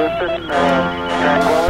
Houston, uh,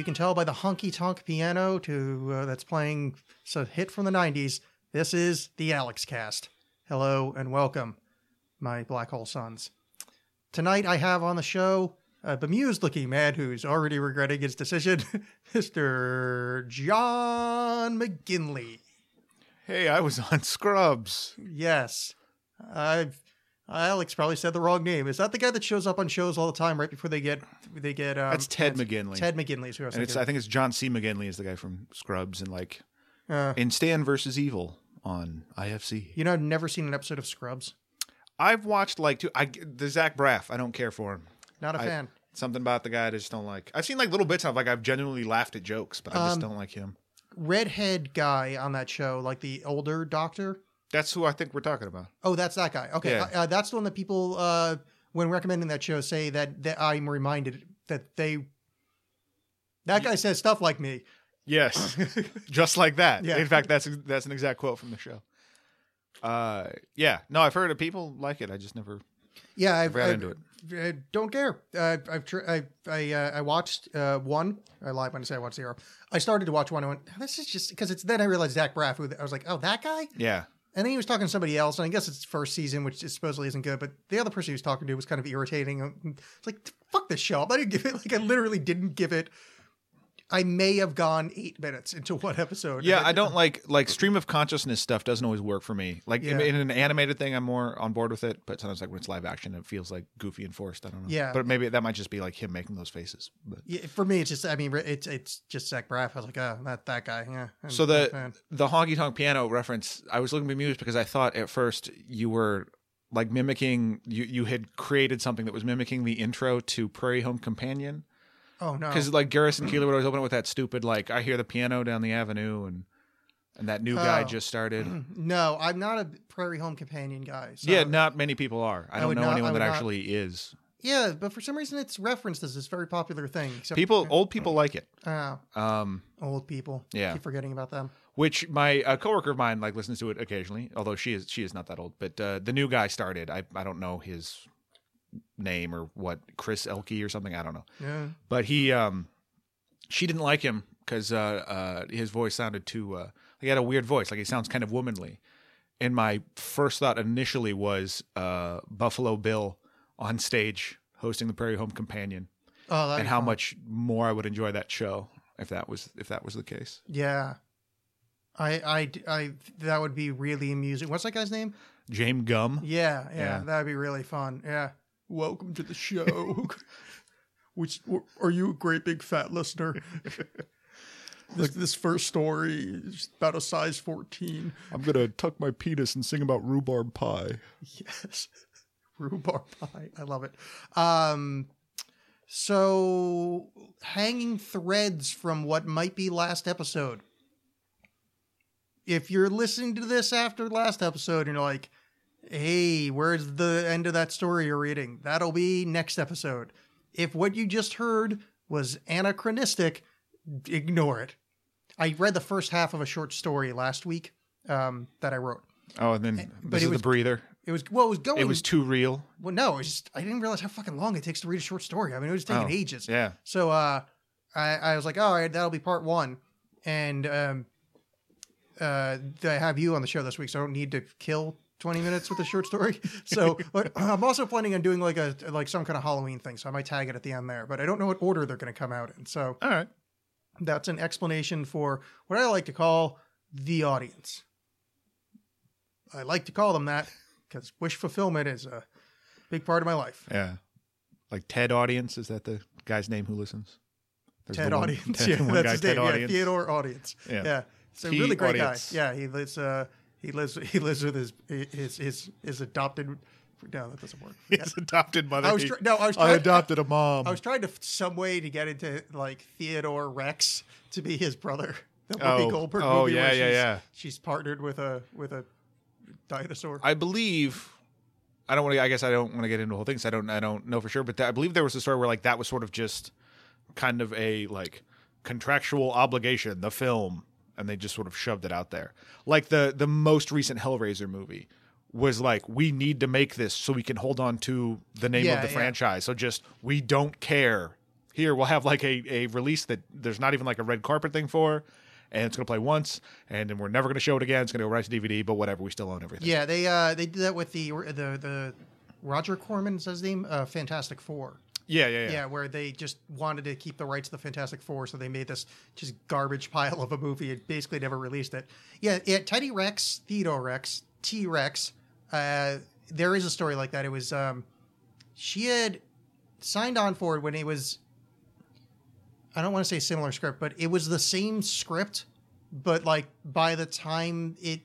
you can tell by the honky tonk piano to uh, that's playing a hit from the '90s. This is the Alex Cast. Hello and welcome, my black hole sons. Tonight I have on the show a bemused-looking man who's already regretting his decision, Mr. John McGinley. Hey, I was on Scrubs. Yes, I've. Alex probably said the wrong name. Is that the guy that shows up on shows all the time right before they get they get? Um, That's Ted McGinley. Ted McGinley is who I was And it's thinking. I think it's John C. McGinley is the guy from Scrubs and like Uh, in Stan versus Evil on IFC. you know, I've never seen an episode of Scrubs. I've watched like two. I the Zach Braff. I don't care for him. Not a I- fan. Something about the guy I just don't like. I've seen like little bits of like I've genuinely laughed at jokes, but I just Um, don't like him. redhead guy on that show, like the older doctor. That's who I think we're talking about. Oh, that's that guy. Okay, Yeah. uh, that's the one that people, uh, when recommending that show, say that, that I'm reminded that they. That guy says stuff like me. Yes, just like that. Yeah. In fact, that's that's an exact quote from the show. Uh, yeah. No, I've heard of people like it. I just never. Yeah, I've, Got into it. I don't care. Uh, I've tr- I I uh, I watched uh, one. I lied when I say I watched zero. I started to watch one. and went, this is just because it's. Then I realized Zach Braff. Who I was like, oh, that guy. Yeah. And then he was talking to somebody else, and I guess it's first season, which is supposedly isn't good. But the other person he was talking to was kind of irritating. It's like, fuck this show. I didn't give it. Like I literally didn't give it. I may have gone eight minutes into one episode. Yeah, I don't like like stream of consciousness stuff. Doesn't always work for me. Like in- Yeah. in an animated thing, I'm more on board with it. But sometimes, like when it's live action, it feels like goofy and forced. I don't know. Yeah. but maybe that might just be like him making those faces. But Yeah, for me, it's just. I mean, it's it's just Zach Braff. I was like, oh, that that guy. Yeah. I'm so the fan. the honky tonk piano reference, I was looking bemused because I thought at first you were like mimicking you you had created something that was mimicking the intro to Prairie Home Companion Oh no. because like Garrison Keillor would always open it with that stupid like I hear the piano down the avenue and and that new guy Oh. just started. No, I'm not a Prairie Home Companion guy. So. Yeah, not many people are. I I don't would know not- I anyone would that not- actually is. Yeah, but for some reason it's referenced as this very popular thing. Except, People, old people like it. Oh, Um, old people. Yeah. Keep forgetting about them. which my a coworker of mine like listens to it occasionally, although she is she is not that old. But uh, the new guy started. I I don't know his name or what Chris Elke or something. I don't know. Yeah. But he um she didn't like him because uh, uh, his voice sounded too uh, he had a weird voice. Like he sounds kind of womanly. And my first thought initially was uh, Buffalo Bill on stage hosting the Prairie Home Companion, Oh, and how fun. much more I would enjoy that show if that was if that was the case. Yeah. I, I, I, that would be really amusing. What's that guy's name? James Gumb. Yeah, yeah, Yeah. that'd be really fun. Yeah. Welcome to the show. Which are you a great big fat listener? this, this first story is about a size 14. I'm gonna tuck my penis and sing about rhubarb pie. Yes. Rhubarb pie. I love it. Um, so, hanging threads from what might be last episode. If you're listening to this after last episode and you're like, hey, where's the end of that story you're reading? That'll be next episode. If what you just heard was anachronistic, ignore it. I read the first half of a short story last week um, that I wrote. Oh, and then but this it is was- the breather. It was well, it was going. It was too real. Well, no, it's just I didn't realize how fucking long it takes to read a short story. I mean, it was taking Oh, ages. Yeah. So uh, I, I was like, all right, that'll be part one, and um, uh, I have you on the show this week, so I don't need to kill twenty minutes with a short story. So, but I'm also planning on doing like a like some kind of Halloween thing, so I might tag it at the end there. But I don't know what order they're going to come out in. So All right. that's an explanation for what I like to call the audience. I like to call them that because wish fulfillment is a big part of my life. Yeah. Like Ted Audience is that the guy's name who listens? There's Ted the one- audience. Ted- yeah, the one that's guy, his Ted name. Yeah, Audience. Theodore audience. Yeah. Yeah. It's a He really great audience. guy. Yeah, he lives. Uh, he lives. He lives with his his his, his adopted. No, that doesn't work. His adopted mother. I was try- no, I was I adopted a mom. I was trying to some way to get into like Theodore Rex to be his brother. The Whoopi Oh. Goldberg Oh, movie. yeah, where yeah, she's, yeah. She's partnered with a with a dinosaur. I believe. I don't want to. I guess I don't want to get into the whole thing. 'cause I don't. I don't know for sure. But that, I believe there was a story where like that was sort of just kind of a like contractual obligation. The film, and they just sort of shoved it out there. Like the the most recent Hellraiser movie was like, we need to make this so we can hold on to the name Yeah, of the yeah. franchise. So just we don't care. Here we'll have like a a release that there's not even like a red carpet thing for. And it's going to play once, and then we're never going to show it again. It's going to go right to DVD, but whatever. We still own everything. yeah, they uh they did that with the the the Roger Corman his name. Uh, Fantastic Four. Yeah, yeah, yeah. Yeah, where they just wanted to keep the rights to the Fantastic Four, so they made this just garbage pile of a movie and basically never released it. Yeah, yeah Teddy Rex, Theodore Rex, T Rex. Uh, there is a story like that. It was um, she had signed on for it when it was. I don't want to say similar script, but it was the same script, but like by the time it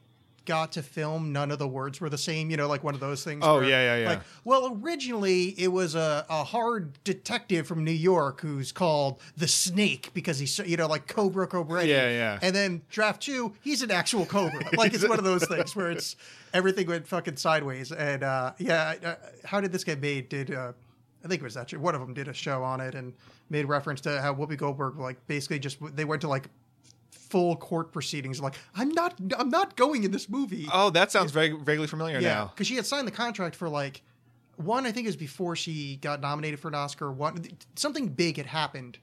got to film, none of the words were the same. You know, like one of those things. Oh, where, yeah, yeah, yeah. Like, well, originally it was a, a hard detective from New York who's called the Snake because he's you know like Cobra Cobra. Yeah, yeah. And then draft two, he's an actual Cobra. like it's one of those things where it's everything went fucking sideways. And uh, yeah, uh, how did this get made? Did uh, I think it was actually one of them did a show on it and made reference to how Whoopi Goldberg like basically just they went to like full court proceedings like I'm not I'm not going in this movie. Oh, that sounds very vaguely familiar Yeah, now. because she had signed the contract for like one. I think it was before she got nominated for an Oscar. One something big had happened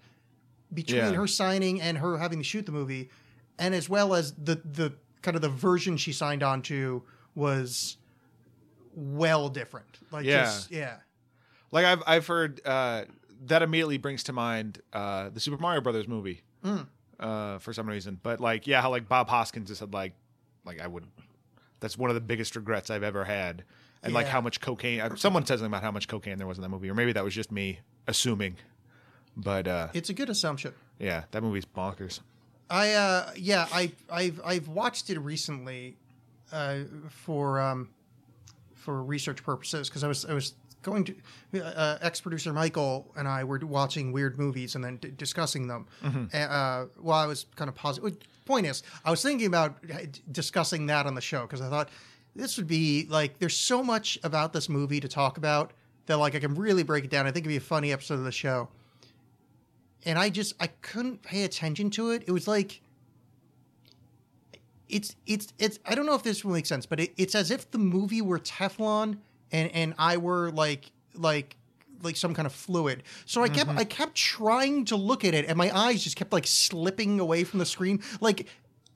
between Yeah. her signing and her having to shoot the movie, and as well as the the kind of the version she signed on to was well different. Like Yeah. just, yeah. Like I've I've heard uh, that immediately brings to mind uh, the Super Mario Brothers movie Hmm. Uh, for some reason. But like, yeah, how like Bob Hoskins just said like, like I would. That's one of the biggest regrets I've ever had, and like how much cocaine. uh, Someone said something about how much cocaine there was in that movie, or maybe that was just me assuming. But uh, It's a good assumption. yeah, that movie's bonkers. I uh yeah I I've I've watched it recently uh for um for research purposes because I was I was going to uh, ex producer Michael and I were watching weird movies and then d- discussing them. Mm-hmm. Uh, while I was kind of positive. Point is, I was thinking about uh, discussing that on the show because I thought this would be like there's so much about this movie to talk about that like I can really break it down. I think it'd be a funny episode of the show and I just I couldn't pay attention to it. It was like it's it's it's I don't know if this will make sense, but it, it's as if the movie were Teflon and and I were like like like some kind of fluid. So I kept mm-hmm. I kept trying to look at it and my eyes just kept like slipping away from the screen. Like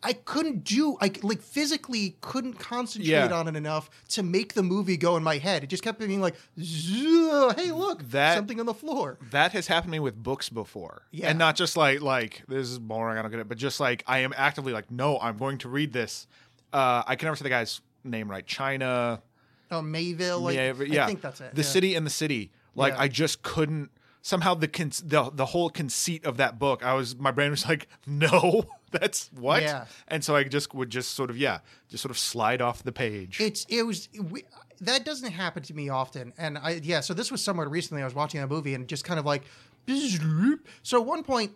I couldn't do I like physically couldn't concentrate Yeah. on it enough to make the movie go in my head. It just kept being like, "Zzz, "Hey, look, That- something on the floor." That has happened to me with books before. Yeah. And not just like like this is boring, I don't get it, but just like I am actively like, no, I'm going to read this. Uh I can never say the guy's name right. China Oh, Mayville. Like, yeah, yeah. I think that's it. The yeah. city and the city. Like Yeah. I just couldn't somehow the con- the the whole conceit of that book. I was my brain was like, no, that's what. Yeah. And so I just would just sort of yeah, just sort of slide off the page. It's it was we, that doesn't happen to me often, and I yeah. So this was somewhat recently. I was watching a movie and just kind of like, so at one point.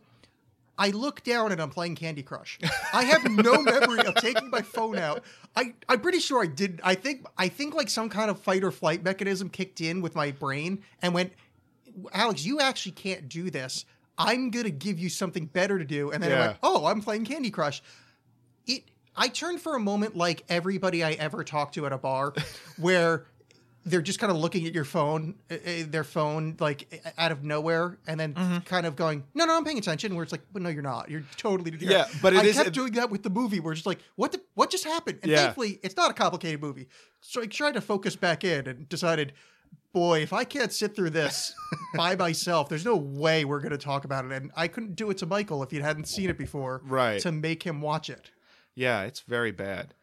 I look down and I'm playing Candy Crush. I have no memory of taking my phone out. I, I'm pretty sure I did. I think I think like some kind of fight or flight mechanism kicked in with my brain and went, Alex, you actually can't do this. I'm gonna give you something better to do. And then I Yeah. went, Oh, I'm playing Candy Crush. It I turned for a moment like everybody I ever talked to at a bar, where they're just kind of looking at your phone, uh, uh, their phone, like uh, out of nowhere, and then Mm-hmm. kind of going, "No, no, I'm paying attention." Where it's like, "But no, you're not. You're totally." Yeah, but it I is- kept doing that with the movie, where it's just like, "What? The, what just happened?" And Yeah. thankfully, it's not a complicated movie, so I tried to focus back in and decided. Boy, if I can't sit through this by myself, there's no way we're going to talk about it. And I couldn't do it to Michael if he hadn't seen it before, Right. To make him watch it. Yeah, it's very bad.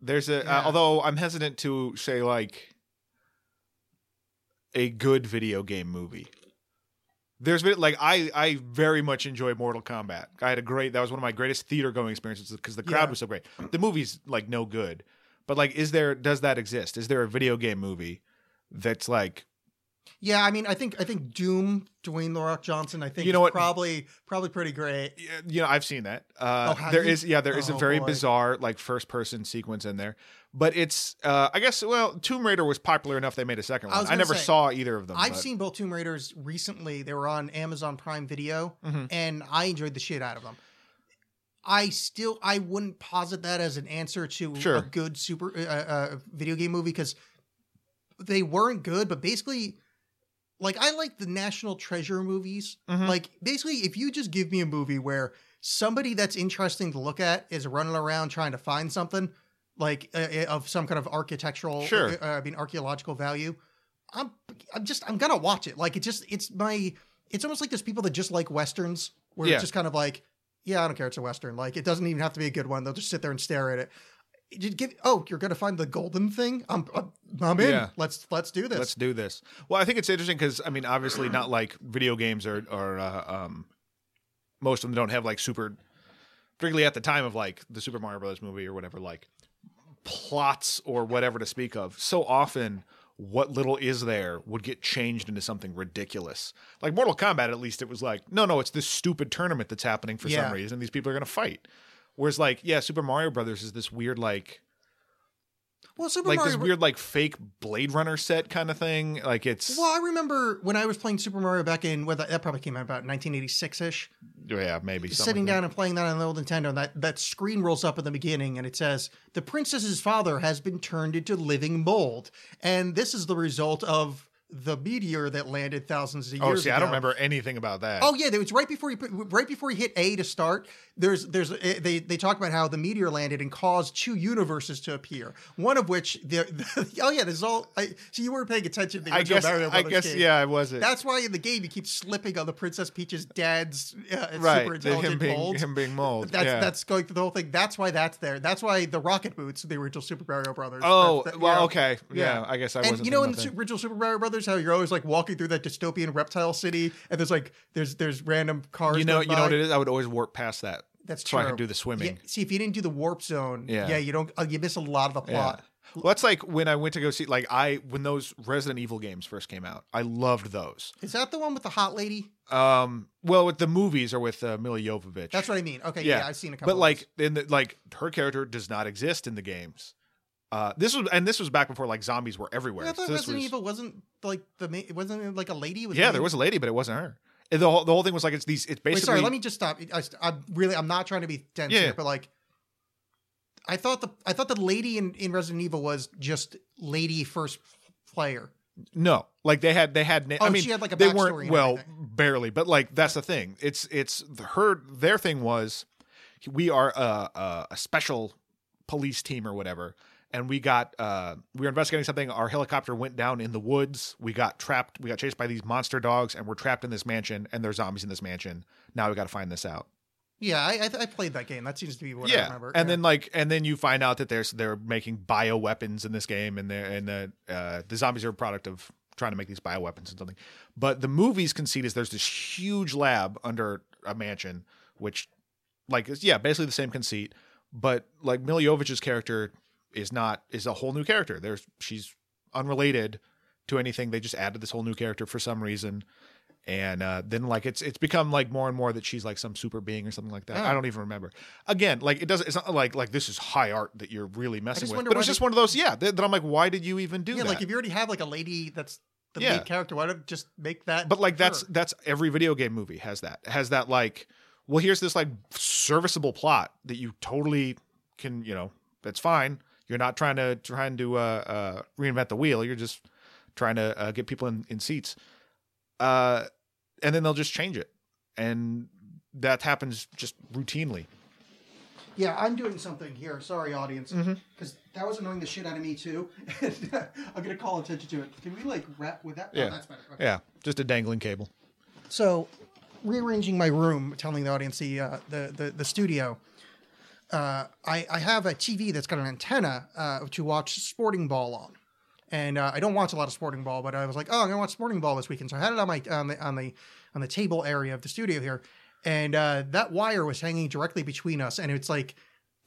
There's a Yeah. uh, although I'm hesitant to say like a good video game movie. There's been like I I very much enjoy Mortal Kombat. I had a great that was one of my greatest theater going experiences because the crowd Yeah. was so great. The movie's like no good, but like is there does that exist? Is there a video game movie that's like Yeah, I mean, I think I think Doom, Dwayne the Rock Johnson, I think You know is what? probably probably pretty great. Yeah, you know i've seen that uh Oh, there you? is yeah there is a Oh, very boy. bizarre like first person sequence in there but it's uh i guess well tomb raider was popular enough they made a second one was i, never say, saw either of them I've but- seen both Tomb Raiders recently. They were on Amazon Prime Video, Mhm. and I enjoyed the shit out of them. I still I wouldn't posit that as an answer to Sure. a good super uh, uh, video game movie because they weren't good. But basically, like I like the National Treasure movies. Mhm. Like basically, if you just give me a movie where somebody that's interesting to look at is running around trying to find something like uh, uh, of some kind of architectural, Sure. uh, I mean archaeological value. I'm I'm just I'm gonna watch it. Like it just it's my it's almost like there's people that just like westerns where Yeah. it's just kind of like yeah I don't care it's a western like it doesn't even have to be a good one they'll just sit there and stare at it. You give oh you're gonna find the golden thing? I'm I'm, in. Yeah. let's let's do this. Let's do this. Well i think it's interesting because i mean obviously not like video games or or uh, um most of them don't have like super particularly at the time of like the super mario brothers movie or whatever like plots or whatever to speak of so often what little is there would get changed into something ridiculous. Like mortal kombat at least it was like no no it's this stupid tournament that's happening for Yeah. some reason. These people are going to fight whereas like yeah super mario brothers is this weird like well Super like Mario this weird like fake blade runner set kind of thing like it's well I remember when I was playing Super Mario back in what that probably came out about 1986 ish yeah maybe sitting like down and playing that on the old Nintendo, and that, that screen rolls up in the beginning and it says, The princess's father has been turned into living mold. And this is the result of the meteor that landed thousands of years. Oh, years see, ago. I don't remember anything about that. Oh yeah, it was right before you put, right before you hit A to start. There's there's eh, they they talk about how the meteor landed and caused two universes to appear. One of which the, oh yeah, this is all. I, so you weren't paying attention to the I original guess, Mario I guess, game. yeah, I wasn't. That's why in the game you keep slipping on the Princess Peach's dad's uh, super right. the- intelligent him being mold. him being mold. That's yeah. that's going through the whole thing. That's why that's there. That's why the rocket boots, the original Super Mario Brothers. Oh that- well, yeah. okay, yeah. Yeah. I guess I and wasn't. you know in the original Super Mario Brothers, how you're always like walking through that dystopian reptile city, and there's like there's there's random cars. you know, you know what it is. I would always warp past that. That's so true. I can do the swimming. Yeah, see, if you didn't do the warp zone, Yeah. yeah, you don't. Uh, you miss a lot of the Yeah. plot. Well, that's like when I went to go see, like I when those Resident Evil games first came out. I loved those. Is that the one with the hot lady? Um, well, with the movies or with uh, Milla Jovovich. That's what I mean. Okay, yeah, I've seen a couple. But like in the like her character does not exist in the games. Uh, this was and this was back before like zombies were everywhere. Yeah, I thought So Resident was- Evil wasn't like the main. It wasn't like a lady. Was Yeah, the there was a lady, but it wasn't her. And the whole the whole thing was like it's these. It's basically. Wait, sorry. Let me just stop. I, I'm really. I'm not trying to be dense Yeah. here, but like, I thought the I thought the lady in, in Resident Evil was just lady first player. No, like they had they had. na- I Oh, mean, she had, like, a they backstory weren't well, barely, but like that's the thing. It's it's her. Their thing was, we are a a, a special police team or whatever, and we got uh we were investigating something. Our helicopter went down in the woods. We got trapped. We got chased by these monster dogs, and we're trapped in this mansion. And there's zombies in this mansion. Now we got to find this out. Yeah, I, I I played that game. That seems to be what I yeah, remember. and Yeah. then like, and then you find out that there's they're making bio weapons in this game, and they're and the uh, the zombies are a product of trying to make these bio weapons and something. But the movie's conceit is there's this huge lab under a mansion, which like is yeah, basically the same conceit, but like Milla Jovovich's character is not is a whole new character. There's she's unrelated to anything. They just added this whole new character for some reason. And uh, then like it's it's become like more and more that she's like some super being or something like that. Oh. I don't even remember. Again, like it doesn't. It's not like like this is high art that you're really messing with. But it was they- just one of those. Yeah, that, that I'm like, why did you even do yeah, that? like if you already have like a lady that's the Yeah. lead character, why don't just make that? but like that's that's every video game movie has that has that like well here's this like serviceable plot that you totally can you know that's fine you're not trying to trying to uh, uh reinvent the wheel you're just trying to uh, get people in in seats uh and then they'll just change it and that happens just routinely Yeah, I'm doing something here. Sorry, audience, because Mm-hmm. that was annoying the shit out of me too. I'm gonna call attention to it. Can we like wrap with that? Yeah. Oh, that's better. Okay. yeah just a dangling cable So, rearranging my room, telling the audience the uh, the, the the studio. Uh, I I have a TV that's got an antenna uh, to watch Sporting Ball on, and uh, I don't watch a lot of sporting ball, but I was like, oh, I'm gonna watch sporting ball this weekend, so I had it on my on the on the on the table area of the studio here, and uh, that wire was hanging directly between us, and it's like.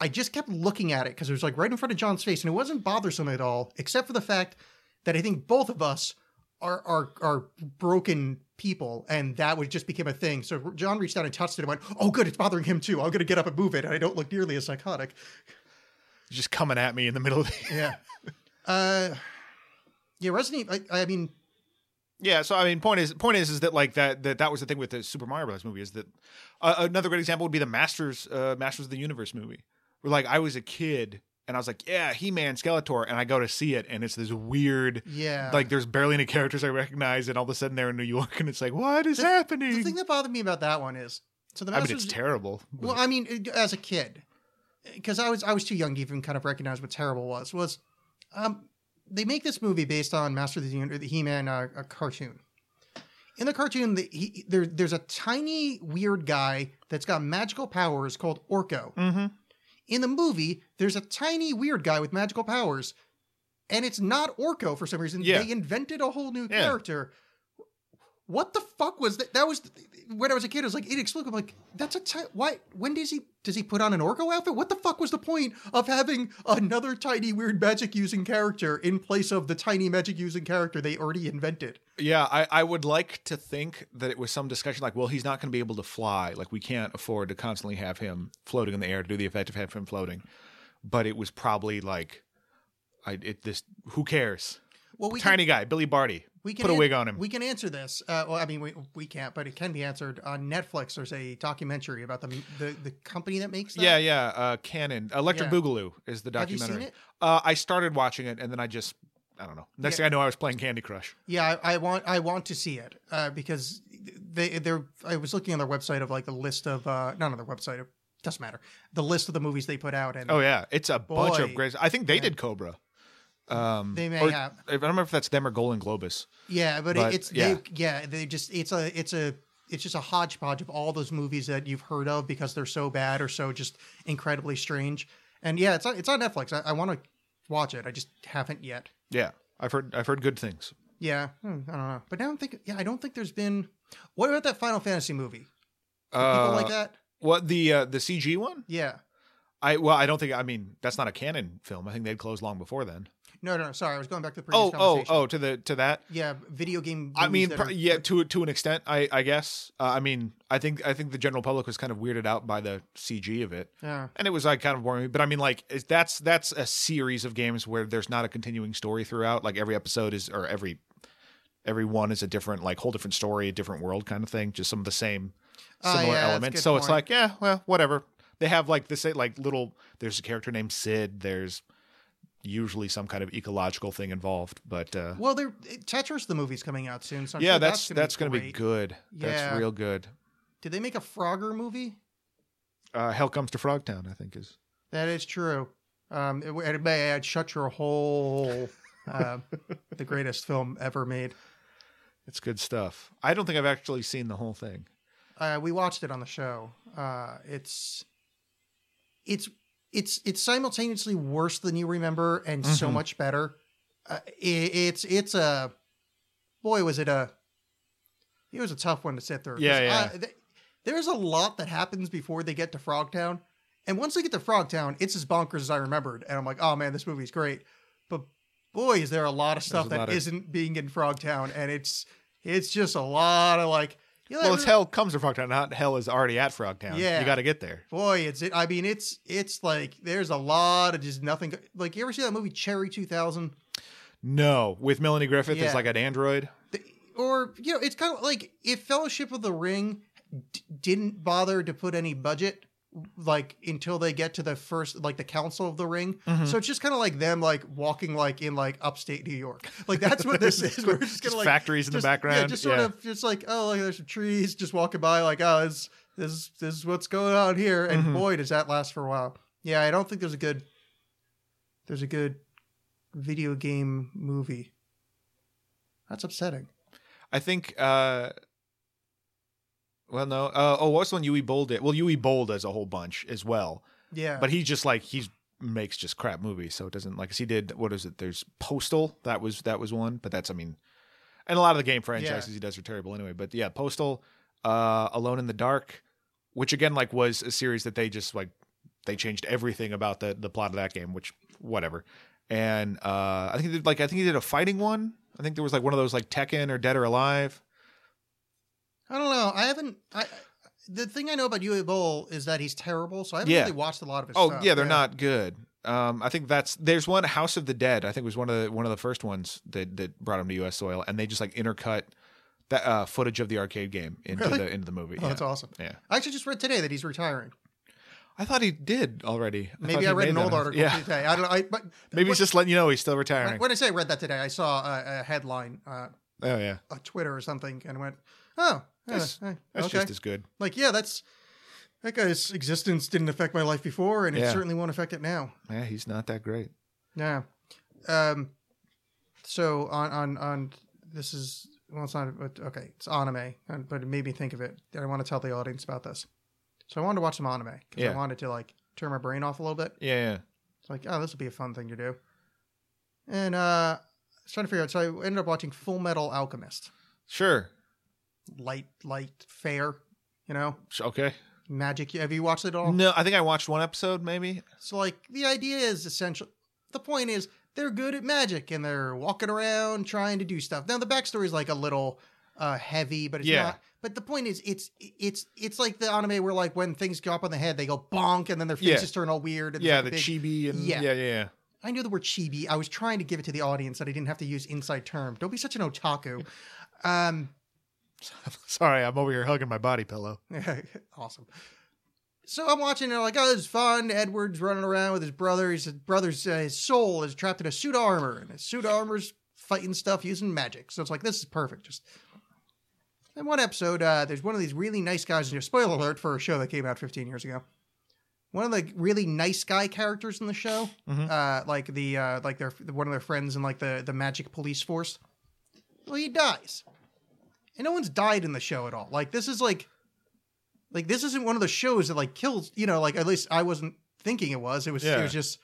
I just kept looking at it because it was like right in front of John's face, and it wasn't bothersome at all, except for the fact that I think both of us are are are broken people, and that would just became a thing. So John reached out and touched it and went, "Oh, good, it's bothering him too. I'm going to get up and move it, and I don't look nearly as psychotic." Just coming at me in the middle of the. Yeah. uh, yeah, Resident I, I mean, Yeah, so I mean, point is, point is, is that like that that that was the thing with the Super Mario Bros. movie is that uh, another great example would be the Masters uh, Masters of the Universe movie, where like I was a kid and I was like, yeah, He Man, Skeletor, and I go to see it, and it's this weird, yeah. like there's barely any characters I recognize, and all of a sudden they're in New York, and it's like, what is the happening? The thing that bothered me about that one is so the I mean, Masters. it's terrible. well, I mean, as a kid, because I was I was too young to even kind of recognize what terrible was. Was um, they make this movie based on Master of the Universe, the He-Man uh, a cartoon. In the cartoon, the, he, there, there's a tiny weird guy that's got magical powers called Orko. mm-hmm. In the movie, there's a tiny weird guy with magical powers, and it's not Orko for some reason. Yeah. They invented a whole new Yeah. character. What the fuck was that? That was when I was a kid. I was like inexplicable. I'm like that's a ti- why? When does he does he put on an Orko outfit? What the fuck was the point of having another tiny weird magic using character in place of the tiny magic using character they already invented? Yeah, I, I would like to think that it was some discussion like, well, he's not going to be able to fly. Like, we can't afford to constantly have him floating in the air to do the effect of have him floating. But it was probably like, I it this who cares? Well, we Tiny guy, Billy Barty. We can Put a an- wig on him. We can answer this. Uh, well, I mean, we, we can't, but it can be answered on Netflix. There's a documentary about the the, the company that makes that. yeah, yeah. Uh, Cannon, Electric Yeah. Boogaloo is the Have you documentary. seen it? Uh, I started watching it and then I just, I don't know. Next thing I know, I was playing Candy Crush. Yeah, I, I want I want to see it uh, because they they're. I was looking on their website of like the list of uh, not on their website. It doesn't matter. The list of the movies they put out, and Oh yeah, it's a bunch Boy. of great. I think they did Cobra. Um, They may or- have. I don't remember if that's them or Golan-Globus. yeah, but, But, it, it's yeah. They, yeah, they just it's a it's a it's just a hodgepodge of all those movies that you've heard of because they're so bad or so just incredibly strange. And yeah, it's on, it's on Netflix. I, I want to watch it. I just haven't yet. Yeah, I've heard I've heard good things. Yeah, hmm, I don't know. But now I'm thinking. Yeah, I don't think there's been. What about that Final Fantasy movie? People Uh, like that? What the uh, the CG one? Yeah. I well, I don't think. I mean, that's not a Cannon film. I think they'd closed long before then. No, no, no. Sorry, I was going back to the previous Oh, oh, conversation. oh, to the to that. Yeah, video game. I mean, are- yeah, to to an extent, I I guess. Uh, I mean, I think I think the general public was kind of weirded out by the CG of it, Yeah. and it was like kind of boring. But I mean, like is- that's that's a series of games where there's not a continuing story throughout. Like every episode is or every every one is a different like whole different story, a different world kind of thing. Just some of the same Oh, similar yeah, elements. So it's like, yeah, well, whatever. They have like this like little. There's a character named Sid. There's usually some kind of ecological thing involved, but uh, Well, there Tetris the movie's coming out soon, so I'm yeah, sure that's that's going to be good. Yeah. That's real good. Did they make a Frogger movie? Uh, Hell comes to Frogtown, I think is. That is true. Um, it, it may add Shut Your Hole, uh, the greatest film ever made. It's good stuff. I don't think I've actually seen the whole thing. Uh, we watched it on the show. Uh, it's it's it's it's simultaneously worse than you remember and so Mhm. much better. Uh, it, it's it's a boy was it a it was a tough one to sit through. Yeah, yeah. I- th- there's a lot that happens before they get to Frogtown, and once they get to Frogtown, it's as bonkers as I remembered. And I'm like, oh man, this movie's great. But boy, is there a lot of stuff that of- not being in Frogtown, and it's it's just a lot of like. You know, Well, it's Hell comes to Frogtown, not Hell is already at Frogtown. Yeah. you got to get there. Boy, it's it. I mean, it's it's like there's a lot of just nothing. Like you ever see that movie Cherry Two Thousand? No, with Melanie Griffith Yeah. as like an android. Or you know, it's kind of like if Fellowship of the Ring d- didn't bother to put any budget, like until they get to the first, like the Council of the Ring. Mm-hmm. So it's just kind of like them like walking like in like upstate New York. Like that's what this is. We're just gonna Just like factories in the just- Yeah, background. just sort Yeah. of just like oh, like there's some trees just walking by. Like oh, this this this is what's going on here. And Mhm. boy, does that last for a while. Yeah, I don't think there's a good there's a good video game movie. That's upsetting. I think. uh Well, no. Uh, oh, what's the one Uwe Boll did? Well, Uwe Boll does a whole bunch as well, Yeah, but he's just like he's makes just crap movies. So it doesn't like 'cause he did what is it? There's Postal. That was that was one, but that's I mean, and a lot of the game franchises Yeah. he does are terrible anyway. But yeah, Postal, uh, Alone in the Dark, which again like was a series that they just like they changed everything about the the plot of that game, which whatever. And uh, I think he did like I think he did a fighting one. I think there was like one of those like Tekken or Dead or Alive. I don't know. I haven't. I the thing I know about Uwe Boll is that he's terrible, so I haven't Yeah. really watched a lot of his Oh stuff. yeah, they're not good. Um, I think that's there's one House of the Dead. I think was one of the one of the first ones that that brought him to U.S. soil, and they just like intercut that uh, footage of the arcade game into Really? the into the movie. Oh, that's awesome. Yeah, I actually just read today that he's retiring. I thought he did already. thought Maybe he I read made an that old article Yeah, today. I don't know. I, but maybe he's just letting you know he's still retiring. when, I say I read that today, I saw a, a headline, uh, oh yeah, a Twitter or something, and went, "Oh, yeah, That's- that's okay." just as good. like, yeah, that's that guy's existence didn't affect my life before, and it certainly won't affect it now. Yeah, he's not that great. Yeah. Um. So on on on this is well, it's not okay. It's anime, but it made me think of it. I want to tell the audience about this. So I wanted to watch some anime because I wanted to like turn my brain off a little bit. Yeah, yeah. It's like, oh, this will be a fun thing to do. And uh, I was trying to figure out. So I ended up watching Full Metal Alchemist. sure. Light, light, fair. You know, Okay. magic. Have you watched it all? No, I think I watched one episode, maybe. So like the idea is essential. The point is they're good at magic and they're walking around trying to do stuff. Now the backstory is like a little uh, heavy, but it's Yeah. not. But the point is, it's it's it's like the anime where like when things go up on the head, they go bonk, and then their Yeah. faces turn all weird. And Yeah, the big- chibi and Yeah. yeah, yeah, yeah. I knew the word chibi. I was trying to give it to the audience that I didn't have to use inside term. Don't be such an otaku. Um, Sorry, I'm over here hugging my body pillow. awesome. So I'm watching it like, oh, this is fun. Edward's running around with his brother. His brother's uh, his soul is trapped in a suit of armor, and his suit of armor's fighting stuff using magic. So it's like this is perfect. Just in one episode, uh, there's one of these really nice guys. And spoiler alert for a show that came out 15 years ago. One of the really nice guy characters in the show, Mhm. uh, like the uh, like their one of their friends in like the the magic police force. Well, he dies, and no one's died in the show at all. Like this is like like this isn't one of the shows that like kills you know like at least i wasn't thinking it was. It was it was just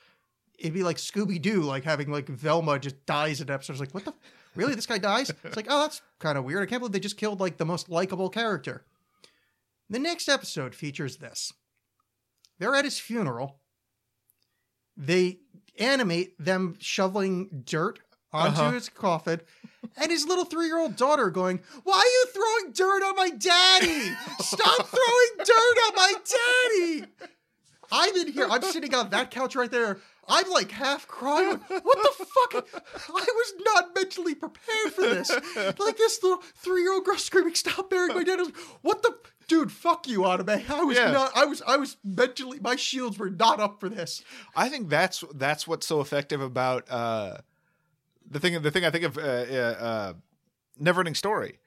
it'd be like scooby-doo like having like velma just dies in episodes. Like what the really this guy dies? It's like oh that's kind of weird. I can't believe they just killed like the most likable character. The next episode features this. They're at his funeral. They animate them shoveling dirt onto Uh-huh. his coffin and his little three-year-old daughter going why are you throwing dirt on my daddy? Stop throwing dirt on my daddy! I'm in here i'm sitting on that couch right there. I'm like half crying. What the fuck? I was not mentally prepared for this. Like this little three-year-old girl screaming stop burying my dad I was, what the dude fuck you anime. I was Yeah. not i was i was mentally my shields were not up for this. I think that's that's what's so effective about uh, the thing. The thing I think of uh, uh, Neverending Story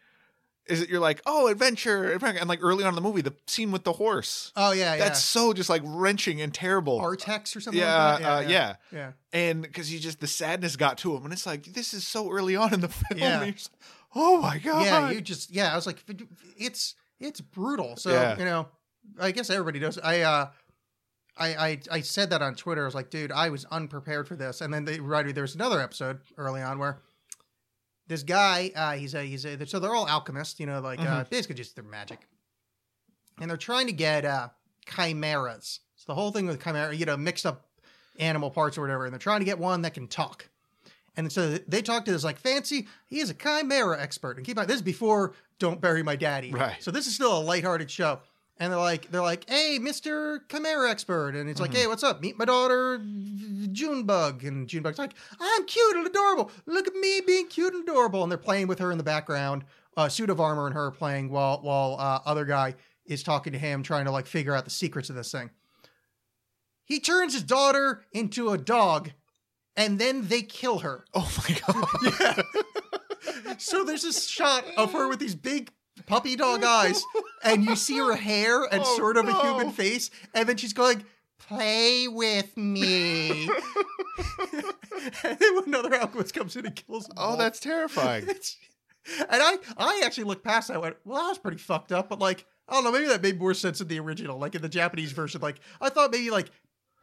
is that you're like, oh, adventure, adventure, and like early on in the movie, the scene with the horse. oh yeah yeah That's so just like wrenching and terrible. Artax or something yeah, like that uh, yeah, yeah and because you just the sadness got to him, and it's like this is so early on in the film. Yeah. oh my god. yeah you just yeah i was like it's it's brutal so Yeah. you know i guess everybody knows i uh I, I I said that on Twitter. I was like, dude, I was unprepared for this. And then they right there was another episode early on where this guy, uh, he's a he's a so they're all alchemists, you know, like uh, basically just their magic, and they're trying to get uh, chimeras. It's the whole thing with chimera, you know, mixed up animal parts or whatever, and they're trying to get one that can talk. And so they talk to this like fancy. He is a chimera expert, and keep mind this is before "Don't Bury My Daddy." Right. So this is still a lighthearted show. And they're like, they're like, hey, Mister Chimera expert, and it's like, hey, what's up? Meet my daughter, Junebug, and Junebug's like, I'm cute and adorable. Look at me being cute and adorable, and they're playing with her in the background, uh, suit of armor and her playing while while uh, other guy is talking to him, trying to like figure out the secrets of this thing. He turns his daughter into a dog, and then they kill her. Oh my god. yeah So there's this shot of her with these big puppy dog eyes, and you see her hair and Oh, sort of a human face, and then she's going, "Play with me." and then another alchemist comes in and kills them. Oh, both. that's terrifying. And I, I actually looked past that. and Went, well, that was pretty fucked up. But like, I don't know, maybe that made more sense in the original, like in the Japanese version. Like, I thought maybe like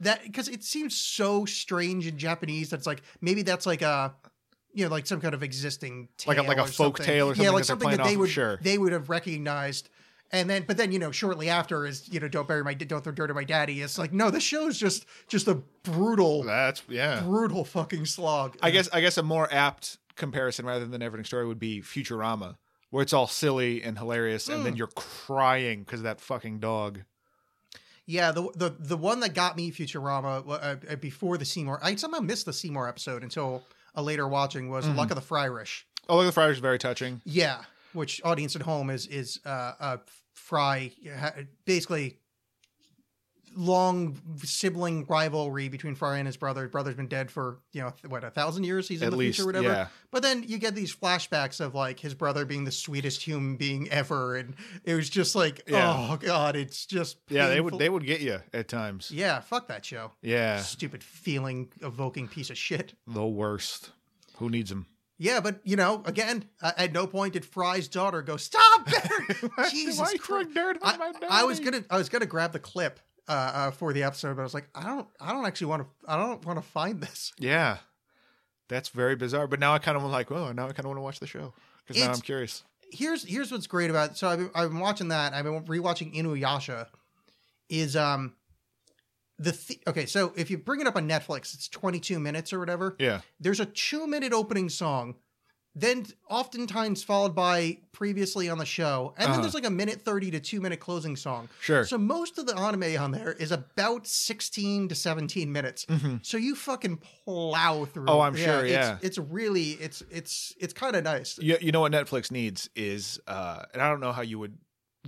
that because it seems so strange in Japanese that's like maybe that's like a you know like some kind of existing Like a- like a folk something. tale or yeah something like that something that they would sure. they would have recognized and then but then you know shortly after is you know don't bury my don't throw dirt at my daddy it's like no this show is just just a brutal That's yeah. brutal fucking slog I guess I guess a more apt comparison rather than Everything Story would be Futurama, where it's all silly and hilarious, and Hmm. then you're crying because that fucking dog. Yeah, the the the one that got me Futurama uh, uh, before the Seymour, I somehow missed the Seymour episode until a later watching was Mm-hmm. Luck of the Fryrish. Oh, Luck of the Fryrish is very touching. Yeah, which audience at home is is uh, uh Fry basically long sibling rivalry between Fry and his brother. His Brother's been dead for you know what a thousand years. He's in At the least, future, or whatever. yeah. But then you get these flashbacks of like his brother being the sweetest human being ever, and it was just like, Yeah. oh god, it's just Yeah, they would they would get you at times. Yeah, fuck that show. Yeah, Stupid feeling evoking piece of shit. the worst. Who needs them? Yeah, but you know, again, uh, at no point did Fry's daughter go, "Stop!" Jesus Why Christ. dirt on I, my I was gonna, I was gonna grab the clip uh, uh, for the episode, but I was like, I don't, I don't actually want to, I don't want to find this. Yeah, that's very bizarre. But now I kind of like, oh, now I kind of want to watch the show because now I'm curious. Here's, here's what's great about. It. So I've been, I've been watching that. I've been rewatching Inuyasha. Is um, the th- okay? So if you bring it up on Netflix, it's 22 minutes or whatever. Yeah, there's a two minute opening song then oftentimes followed by previously on the show and then Uh-huh. there's like a minute 30 to two minute closing song Sure. so most of the anime on there is about 16 to 17 minutes so you fucking plow through Mm-hmm. Oh, I'm sure, it's, yeah. it's really it's it's it's kind of nice you, you know what Netflix needs is, uh, and I don't know how you would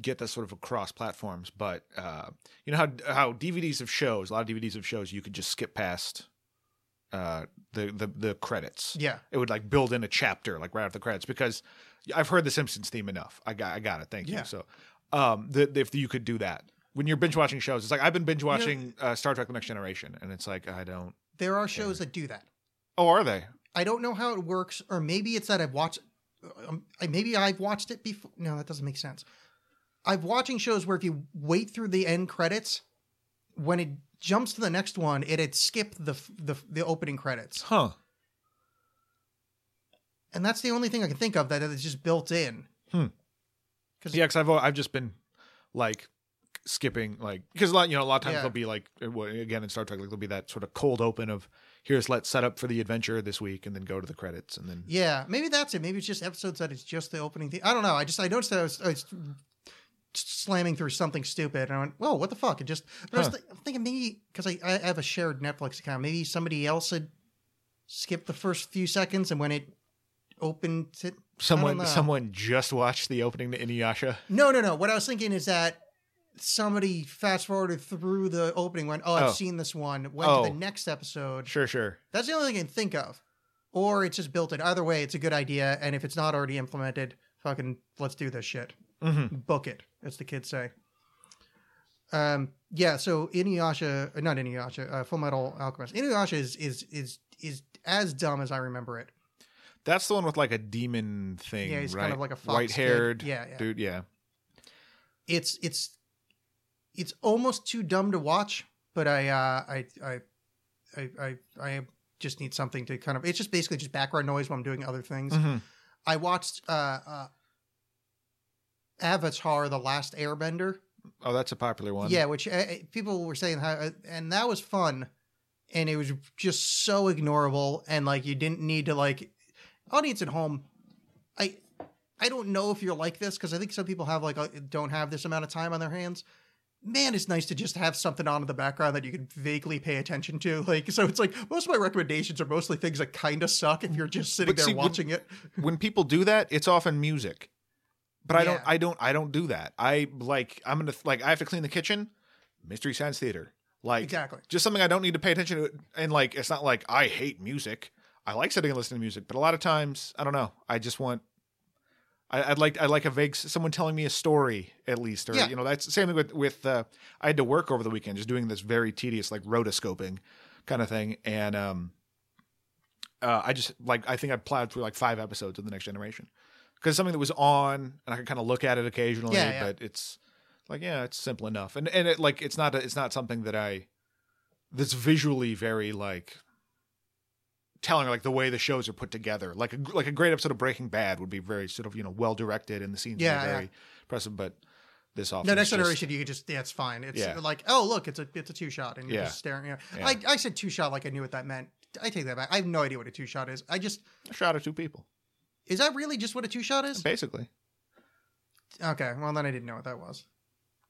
get this sort of across platforms, but uh, you know how how DVDs of shows, a lot of DVDs of shows, you could just skip past uh, the the the credits. yeah It would like build in a chapter like right after the credits because I've heard the Simpsons theme enough. I got I got it. Thank Yeah. you. So, um, the, if you could do that when you're binge watching shows, it's like I've been binge watching uh, Star Trek: The Next Generation, and it's like I don't. there are shows that do that Oh, are they? i don't know how it works or maybe it's that i've watched um, maybe i've watched it before no that doesn't make sense i've watching shows where if you wait through the end credits when it jumps to the next one it had skipped the the, the opening credits Huh. and that's the only thing i can think of that is just built in Hmm. 'Cause- Yeah, because I've I've just been like skipping like because a lot you know a lot of times Yeah. there'll be like uh, again in Star Trek like there'll be that sort of cold open of here's let's set up for the adventure this week and then go to the credits and then yeah maybe that's it maybe it's just episodes that it's just the opening thing i don't know i just i noticed that i was, I was slamming through something stupid and i went whoa what the fuck it just but i was th- I'm thinking maybe because I, I have a shared netflix account maybe somebody else had skipped the first few seconds and when it opened it someone someone just watched the opening to Inuyasha. no no no what i was thinking is that somebody fast forwarded through the opening went oh i've Oh. seen this one went Oh. to the next episode Sure, sure. That's the only thing I can think of. Or it's just built in. Either way, it's a good idea. And if it's not already implemented, fucking let's do this shit. Mm-hmm. Book it, as the kids say. Um, yeah. So Inuyasha, uh, not Inuyasha, uh, Full Metal Alchemist. Inuyasha is is is is as dumb as I remember it. That's the one with like a demon thing. Yeah, he's right? kind of like a white haired. Yeah, yeah. dude. Yeah. It's it's it's almost too dumb to watch. But I uh, I I I I I just need something to kind of. It's just basically just background noise while I'm doing other things. Mhm. I watched uh, uh, Avatar: The Last Airbender. Oh, that's a popular one. Yeah, which uh, people were saying how, uh, and that was fun, and it was just so ignorable, and like you didn't need to like audience at home. I I don't know if you're like this because I think some people have like a, don't have this amount of time on their hands. Man, it's nice to just have something on in the background that you can vaguely pay attention to. Like, so it's like most of my recommendations are mostly things that kind of suck if you're just sitting But there see, when- watching it. when people do that, it's often music. But I don't I don't I don't do that. I like I'm gonna like I have to clean the kitchen. Mystery Science Theater. Like Exactly. just something I don't need to pay attention to. And like it's not like I hate music. I like sitting and listening to music, but a lot of times I don't know. I just want I, I'd like I like a vague someone telling me a story at least, or Yeah. you know that's the same thing with with uh, I had to work over the weekend just doing this very tedious like rotoscoping kind of thing, and um, uh, I just like I think I plowed through like five episodes of the Next Generation because something that was on and I could kind of look at it occasionally, Yeah, yeah. but it's like yeah, it's simple enough, and and it like it's not a, it's not something that I that's visually very like telling like the way the shows are put together like a like a great episode of breaking bad would be very sort of you know well directed and the scenes Yeah, are yeah. very impressive but this often No, next just- generation, you could just yeah, it's fine. It's Yeah. like, oh look, it's a it's a two shot, and you're Yeah. just staring. You know. Yeah. I I said two shot like I knew what that meant. I take that back. I have no idea what a two shot is. I just a shot of two people is that really just what a two shot is? basically Okay, well then I didn't know what that was.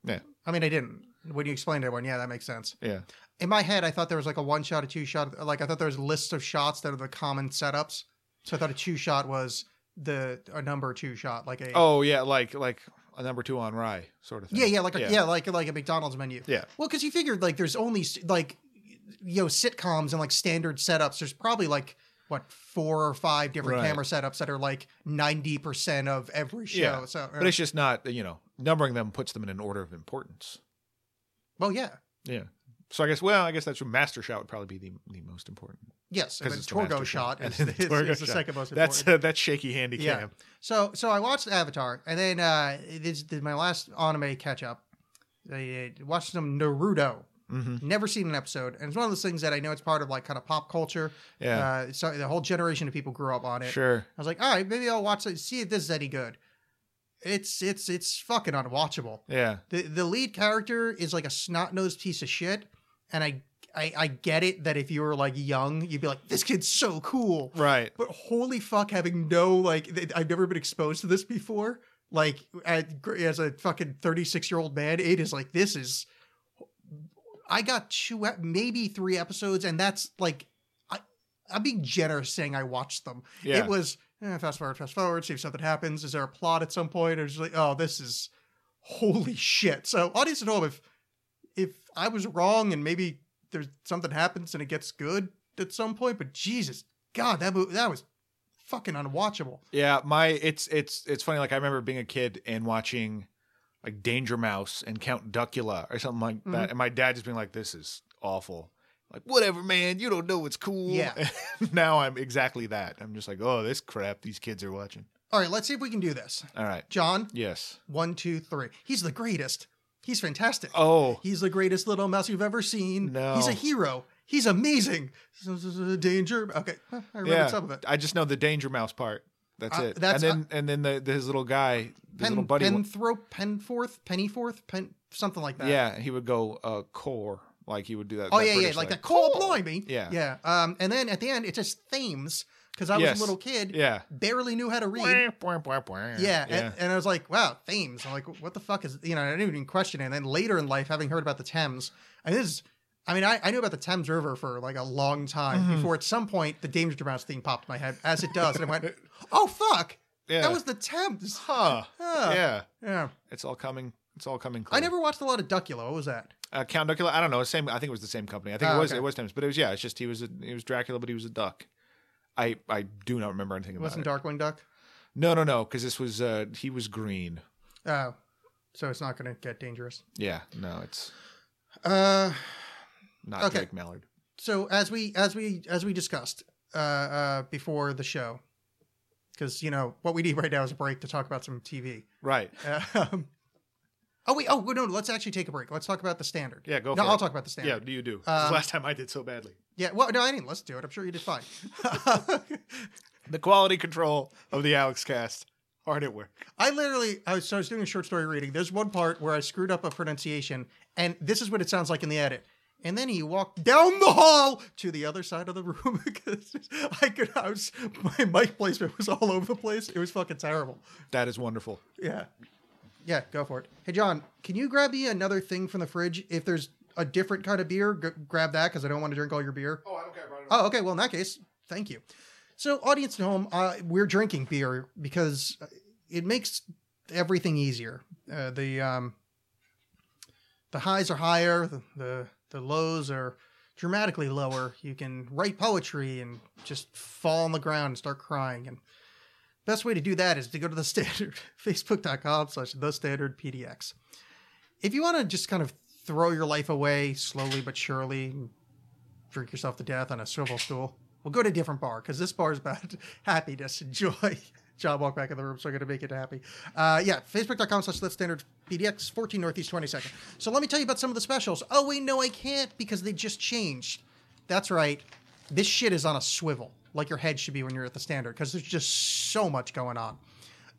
yeah I mean, I didn't. When you explained it, I went, yeah, that makes sense. yeah In my head, I thought there was like a one shot, a two shot. Like I thought there was lists of shots that are the common setups. So I thought a two shot was the a number two shot, like a oh yeah like like a number two on rye sort of thing yeah, yeah, like a, yeah. like like a McDonald's menu. Yeah. Well, because you figured like there's only like you know sitcoms and like standard setups. There's probably like what four or five different Right. camera setups that are like ninety percent of every show. Yeah. So, uh, but it's just not you know numbering them puts them in an order of importance well, yeah, yeah so i guess well i guess that's true master shot would probably be the, the most important yes. Because then it's Torgo shot And is, then is, the is Torgo the shot. second most that's important. uh, that's shaky handy Yeah. cam So so I watched Avatar, and then uh, this is my last anime catch up. I watched some Naruto. Mhm. Never seen an episode, and it's one of those things that I know it's part of like kind of pop culture. Yeah. Uh, so the whole generation of people grew up on it. sure I was like, all right, maybe I'll watch it, see if this is any good. It's it's it's fucking unwatchable. yeah The the lead character is like a snot nosed piece of shit, and I, I I get it that if you were like young, you'd be like, this kid's so cool. right But holy fuck, having no like, th- I've never been exposed to this before. Like, at, as a fucking thirty six year old man, it is like this is. I got two, maybe three episodes, and that's like, I, I'm being generous saying I watched them. Yeah. It was eh, fast forward, fast forward, see if something happens. Is there a plot at some point? Or just like, oh, this is holy shit. So, audience at home, if if I was wrong and maybe there's something happens and it gets good at some point, but Jesus, God, that movie, that was fucking unwatchable. Yeah, my it's it's it's funny. Like I remember being a kid and watching like Danger Mouse and Count Duckula or something like Mm-hmm. that, and my dad just being like, "This is awful." Like whatever, man. You don't know what's cool. Yeah. now I'm exactly that. I'm just like, oh, this crap these kids are watching. All right, let's see if we can do this. All right. John, Yes. one, two, three. He's the greatest. He's fantastic. Oh. He's the greatest little mouse you've ever seen. No. He's a hero. He's amazing. Danger. Okay, I remember Yeah. some of it. I just know the Danger Mouse part. That's Uh, it. that's- and then and then the, the his little guy, his little buddy. Pen throw Penforth, Pennyforth, Pen something like that. yeah, he would go uh core like he would do that. Oh that yeah, yeah, British like thing. that. Cole blimey. Yeah. yeah. Um, and then at the end, it just themes because I was Yes. a little kid. Yeah. barely knew how to read. Yeah, Yeah. And, and I was like, wow, themes. I'm like, what the fuck is, you know, I didn't even question it. And then later in life, having heard about the Thames, and this is, I mean, I, I knew about the Thames River for like a long time Mm-hmm. before at some point the Danger Mouse theme popped in my head, as it does. And I went, oh, fuck. Yeah. That was the Thames. Huh. Huh. Yeah. Yeah. It's all coming. It's all coming. I never watched a lot of Duckula. What was that? uh, Count Dracula. I don't know. Same. I think it was the same company. I think Oh, it was. okay. It was Thames, but it was yeah. It's just he was a, he was Dracula, but he was a duck. I I do not remember anything It about it. wasn't it. Darkwing Duck? No, no, no. Because this was uh he was green. Oh. So it's not going to get dangerous. Yeah. No, it's Uh, not Okay. Mallard. so as we as we as we discussed uh, uh, before the show, because you know what we need right now is a break to talk about some TV. Right. Um, oh wait, oh no, let's actually take a break. Let's talk about the standard. Yeah. Go. No, I'll it. talk about the standard. Yeah. Do you do? Um, last time I did so badly. Yeah, well, no, I didn't Let's do it. I'm sure you did fine. The quality control of the Alexxcast hard at work. I literally, I was, so I was doing a short story reading. There's one part where I screwed up a pronunciation, and this is what it sounds like in the edit. And then he walked down the hall to the other side of the room because I could, I was, my mic placement was all over the place. It was fucking terrible. That is wonderful. Yeah. Yeah, go for it. Hey, John, can you grab me another thing from the fridge? If there's a different kind of beer, g- grab that because I don't want to drink all your beer. Oh, I don't care. Oh, okay. Well, in that case, thank you. So, audience at home, uh, we're drinking beer because it makes everything easier. Uh, the um, the highs are higher, the, the the lows are dramatically lower. You can write poetry and just fall on the ground and start crying. And best way to do that is to go to the standard facebook.com slash the standard pdx. If you want to just kind of throw your life away slowly but surely, drink yourself to death on a swivel stool. We'll go to a different bar because this bar is about happiness and joy. John walked back in the room, so I'm going to make it happy. Uh, yeah, facebook.com slash Lift Standard PDX, 14 Northeast 22nd. So let me tell you about some of the specials. Oh, wait, no, I can't because they just changed. That's right. This shit is on a swivel, like your head should be when you're at the Standard, because there's just so much going on.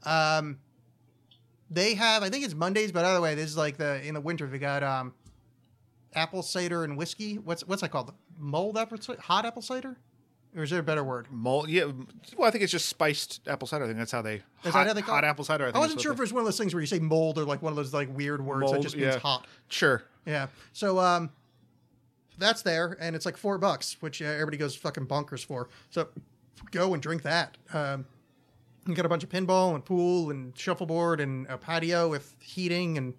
Um, they have, I think it's Mondays, but either way, this is like the in the winter. We got um, apple cider and whiskey. What's what's that called? Mold apple cider? Hot apple cider? Or is there a better word? Mold, yeah. Well, I think it's just spiced apple cider. I think that's how they. Is hot, that how they call hot it? apple cider. I, think I wasn't sure if it was one of those things where you say mold or like one of those like weird words that just means yeah. hot. Sure. Yeah. So um, that's there, and it's like four bucks, which uh, everybody goes fucking bonkers for. So go and drink that. Um, you got a bunch of pinball and pool and shuffleboard and a patio with heating and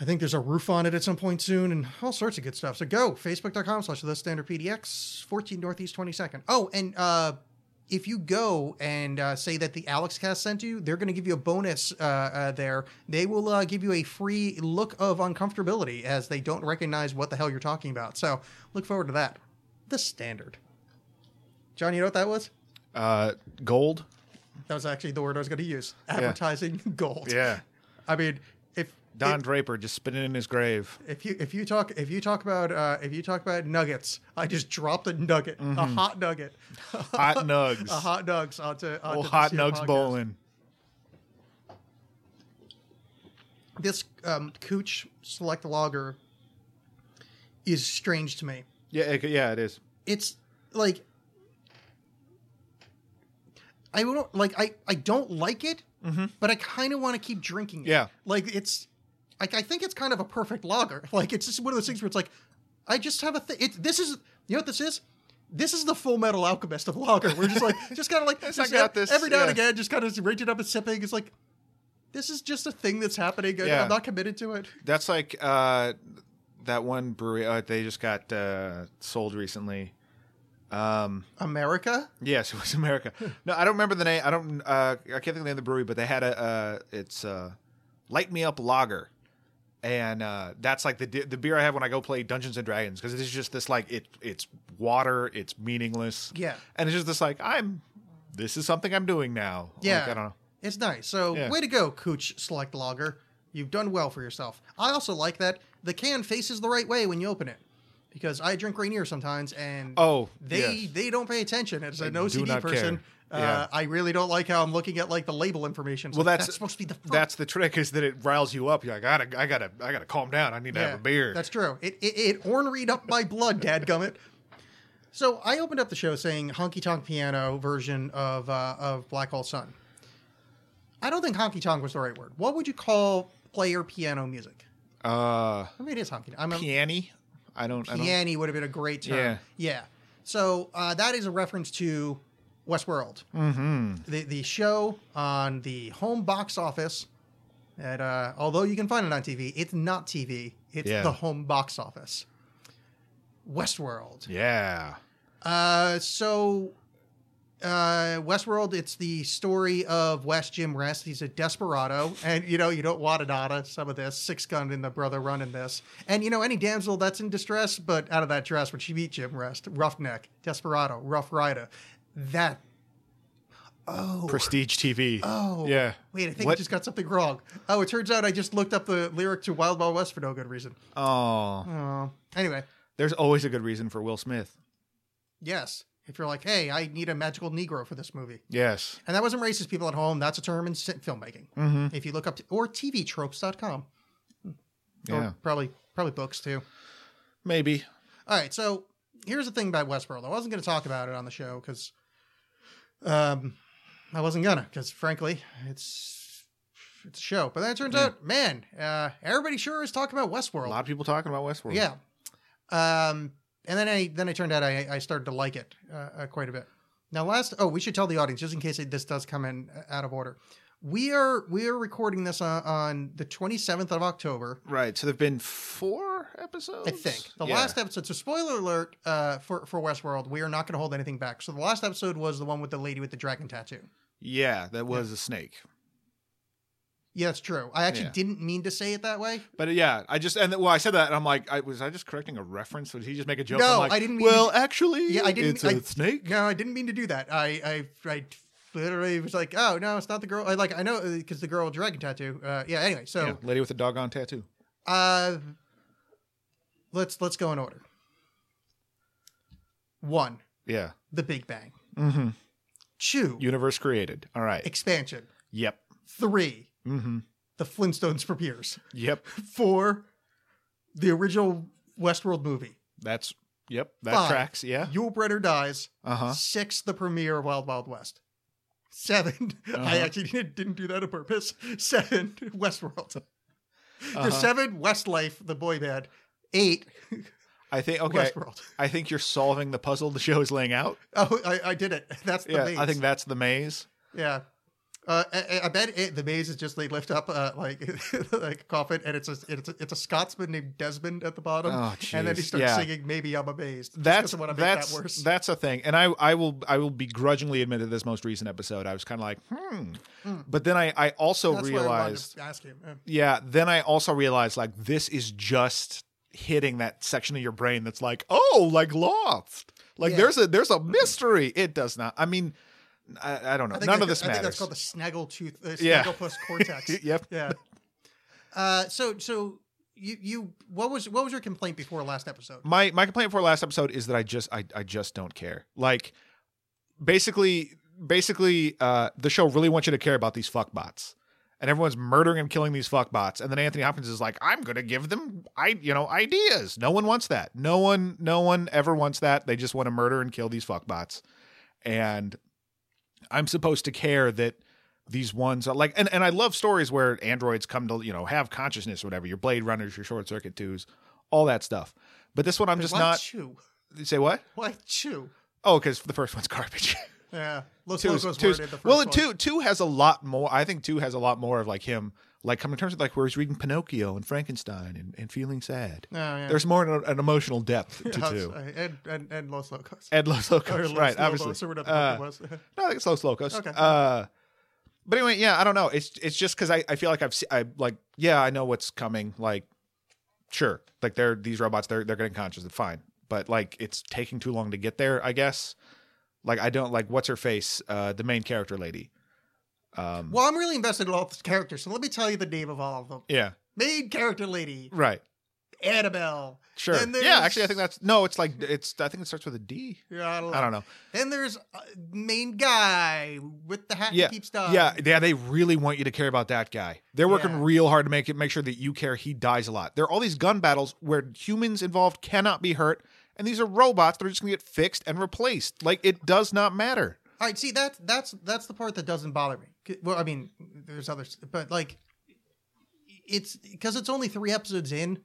I think there's a roof on it at some point soon and all sorts of good stuff. So go facebook.com slash the standard PDX 14 Northeast 22nd. Oh, and uh, if you go and uh, say that the Alexxcast sent you, they're going to give you a bonus uh, uh, there. They will uh, give you a free look of uncomfortability as they don't recognize what the hell you're talking about. So look forward to that. The standard. John, you know what that was? Uh, gold. That was actually the word I was going to use. Advertising gold. Yeah. I mean, Don if, Draper just spinning in his grave. if you if you talk if you talk about uh, if you talk about nuggets, I just dropped a nugget, a hot nugget, Hot nugs. a hot nugs onto, onto the hot nugs podcast. bowling. This um, Cooch Select Lager is strange to me. Yeah, it, yeah, it is. It's like I don't like I I don't like it, but I kind of want to keep drinking it. Mm-hmm. Yeah. like it's like I think it's kind of a perfect logger. Like it's just one of those things where it's like I just have a thing. It this is you know what this is. This is the Full Metal Alchemist of lager. We're just like just kind of like just I got this, every now and again, just kind of reaching up and sipping. It's like this is just a thing that's happening. Yeah. I'm not committed to it. That's like uh, that one brewery. Uh, they just got uh, sold recently. Um, America. yes, it was America. No, I don't remember the name. I don't. Uh, I can't think of the name of the brewery, but they had a. Uh, it's uh, Light Me Up Lager, and uh, that's like the the beer I have when I go play Dungeons and Dragons because it is just this like it it's water. It's meaningless. Yeah. and it's just this like I'm. This is something I'm doing now. Yeah, Like, I don't know. It's nice. So Yeah. way to go, Cooch Select Lager. You've done well for yourself. I also like that the can faces the right way when you open it, because I drink Rainier sometimes, and Oh, they yes. they don't pay attention. As an do OCD person, care. Uh, Yeah. I really don't like how I'm looking at like the label information. It's Well, like, that's- supposed to be the front. That's the trick is that it riles you up. You're like, I gotta, I gotta, I gotta calm down. I need to have a beer. That's true. It it, it orneryed up my blood, dadgummit. So I opened up the show saying honky tonk piano version of uh, of Black Hole Sun. I don't think honky tonk was the right word. What would you call player piano music? uh, I mean, it is honky. I'm a piany. I don't. I don't piano would have been a great term. Yeah. Yeah. So uh, that is a reference to Westworld, mm-hmm. the the show on the home box office. That uh, although you can find it on TV, it's not TV. It's Yeah. the home box office. Westworld. Yeah. Uh, so uh, Westworld, it's the story of West Jim Rest. He's a desperado, and you know you don't want to nada some of this six gun in the brother running this, and you know any damsel that's in distress, but out of that dress when she meet Jim Rest, roughneck, desperado, rough rider, that. Oh, Prestige TV. oh, Yeah. Wait, I think I just got something wrong. Oh, it turns out I just looked up the lyric to Wild Wild West for no good reason. Oh, Oh, anyway, there's always a good reason for Will Smith. yes. If you're like, hey, I need a magical Negro for this movie. Yes. And that wasn't racist people at home. That's a term in filmmaking. Mm-hmm. If you look up, to, or tvtropes.com. Yeah. Or probably, probably books too. Maybe. All right. So here's the thing about Westworld. I wasn't going to talk about it on the show because um, I wasn't to, because frankly, it's, it's a show. But then it turns out, man, uh, everybody sure is talking about Westworld. A lot of people talking about Westworld. Yeah. Um, and then I then I turned out I, I started to like it uh, uh, quite a bit. Now, last oh, we should tell the audience just in case this does come in uh, out of order. We are we are recording this on, on the 27th of October, Right. So there've been four episodes. I think. The Yeah. last episode. So spoiler alert uh, for for Westworld. We are not going to hold anything back. So the last episode was the one with the lady with the dragon tattoo. Yeah, that was a snake. Yeah, that's true. I actually Yeah. didn't mean to say it that way. But yeah, I just and well, I said that, and I'm like, I was I just correcting a reference? Did he just make a joke? No, like, I didn't mean Well, to- actually, Yeah, I didn't. It's a I- snake. No, I didn't mean to do that. I I, I literally was like, "Oh no, it's not the girl." I like I know because the girl with dragon tattoo. Uh, yeah. Anyway, so yeah, lady with the doggone tattoo. uh, let's let's go in order. One, Yeah. the Big Bang. Mm-hmm. Two, Universe created. All right. expansion. Yep. Three, Mm-hmm. the Flintstones premieres. Yep. Four, the original Westworld movie. That's yep. That Five. tracks. Yeah. Yul Brynner dies. Uh huh. Six, the premiere of Wild Wild West. 7 I Uh-huh. actually didn't, didn't do that on purpose. Seven, Westworld. Uh-huh. There's seven, Westlife, the boy band. Eight, I think okay. Westworld. I think you're solving the puzzle the show is laying out. Oh, I, I did it. That's the yeah. maze. I think that's the maze. Yeah. Uh, I, I bet it, the maze is just they lift up uh, like like a coffin and it's a it's a, it's a Scotsman named Desmond at the bottom Oh, and then he starts Yeah. singing maybe I'm amazed. That's I that's that worse. that's a thing, and I I will I will begrudgingly admit that this most recent episode I was kind of like hmm, but then I I also That's I realized him. Uh, yeah then I also realized like this is just hitting that section of your brain that's like oh like lost like Yeah. there's a there's a mystery it does not I mean I, I don't know I none of this I think that's called the snaggletooth, uh, Yeah. snagglepuss cortex. yep Yeah. Uh, so so you you what was what was your complaint before last episode? my my complaint before last episode is that I just I, I just don't care. Like basically basically uh the show really wants you to care about these fuck bots. And everyone's murdering and killing these fuck bots. And then Anthony Hopkins is like, I'm gonna give them I you know, ideas. No one wants that. No one no one ever wants that. They just want to murder and kill these fuck bots. And I'm supposed to care that these ones are like and, and I love stories where androids come to, you know, have consciousness or whatever, your Blade Runners, your short circuit twos, all that stuff. But this one I'm just Why not chew. say what? Why chew? Oh, because the first one's garbage. Yeah, Los Two's- Locos two's- the first well, one. two two has a lot more. I think two has a lot more of like him, like come in terms of like where he's reading Pinocchio and Frankenstein and, and feeling sad. Oh, yeah. There's more an, an emotional depth to Yeah, two. and, and and Los Locos. And Los Or Locos, Los right? Lobos, obviously. or whatever Uh, it was. no, I think it's Los Locos. Okay. Uh, but anyway, yeah, I don't know. It's it's just because I, I feel like I've I like yeah I know what's coming. Like sure, like they're these robots they're they're getting conscious. It's fine, but like it's taking too long to get there. I guess. Like I don't like what's her face, uh, the main character lady. Um, Well, I'm really invested in all the characters, so let me tell you the name of all of them. yeah, Main character lady, right. Annabelle. Sure. Yeah, actually, I think that's no. It's like it's. I think it starts with a D. Yeah, I don't know. I don't know. Then there's uh, main guy with the hat Yeah, keeps dying. yeah, yeah. They really want you to care about that guy. They're working Yeah. real hard to make it make sure that you care. He dies a lot. There are all these gun battles where humans involved cannot be hurt, and these are robots that are just gonna get fixed and replaced. Like it does not matter. All right, see that's that's that's the part that doesn't bother me. Well, I mean, there's others, but like, it's because it's only three episodes in.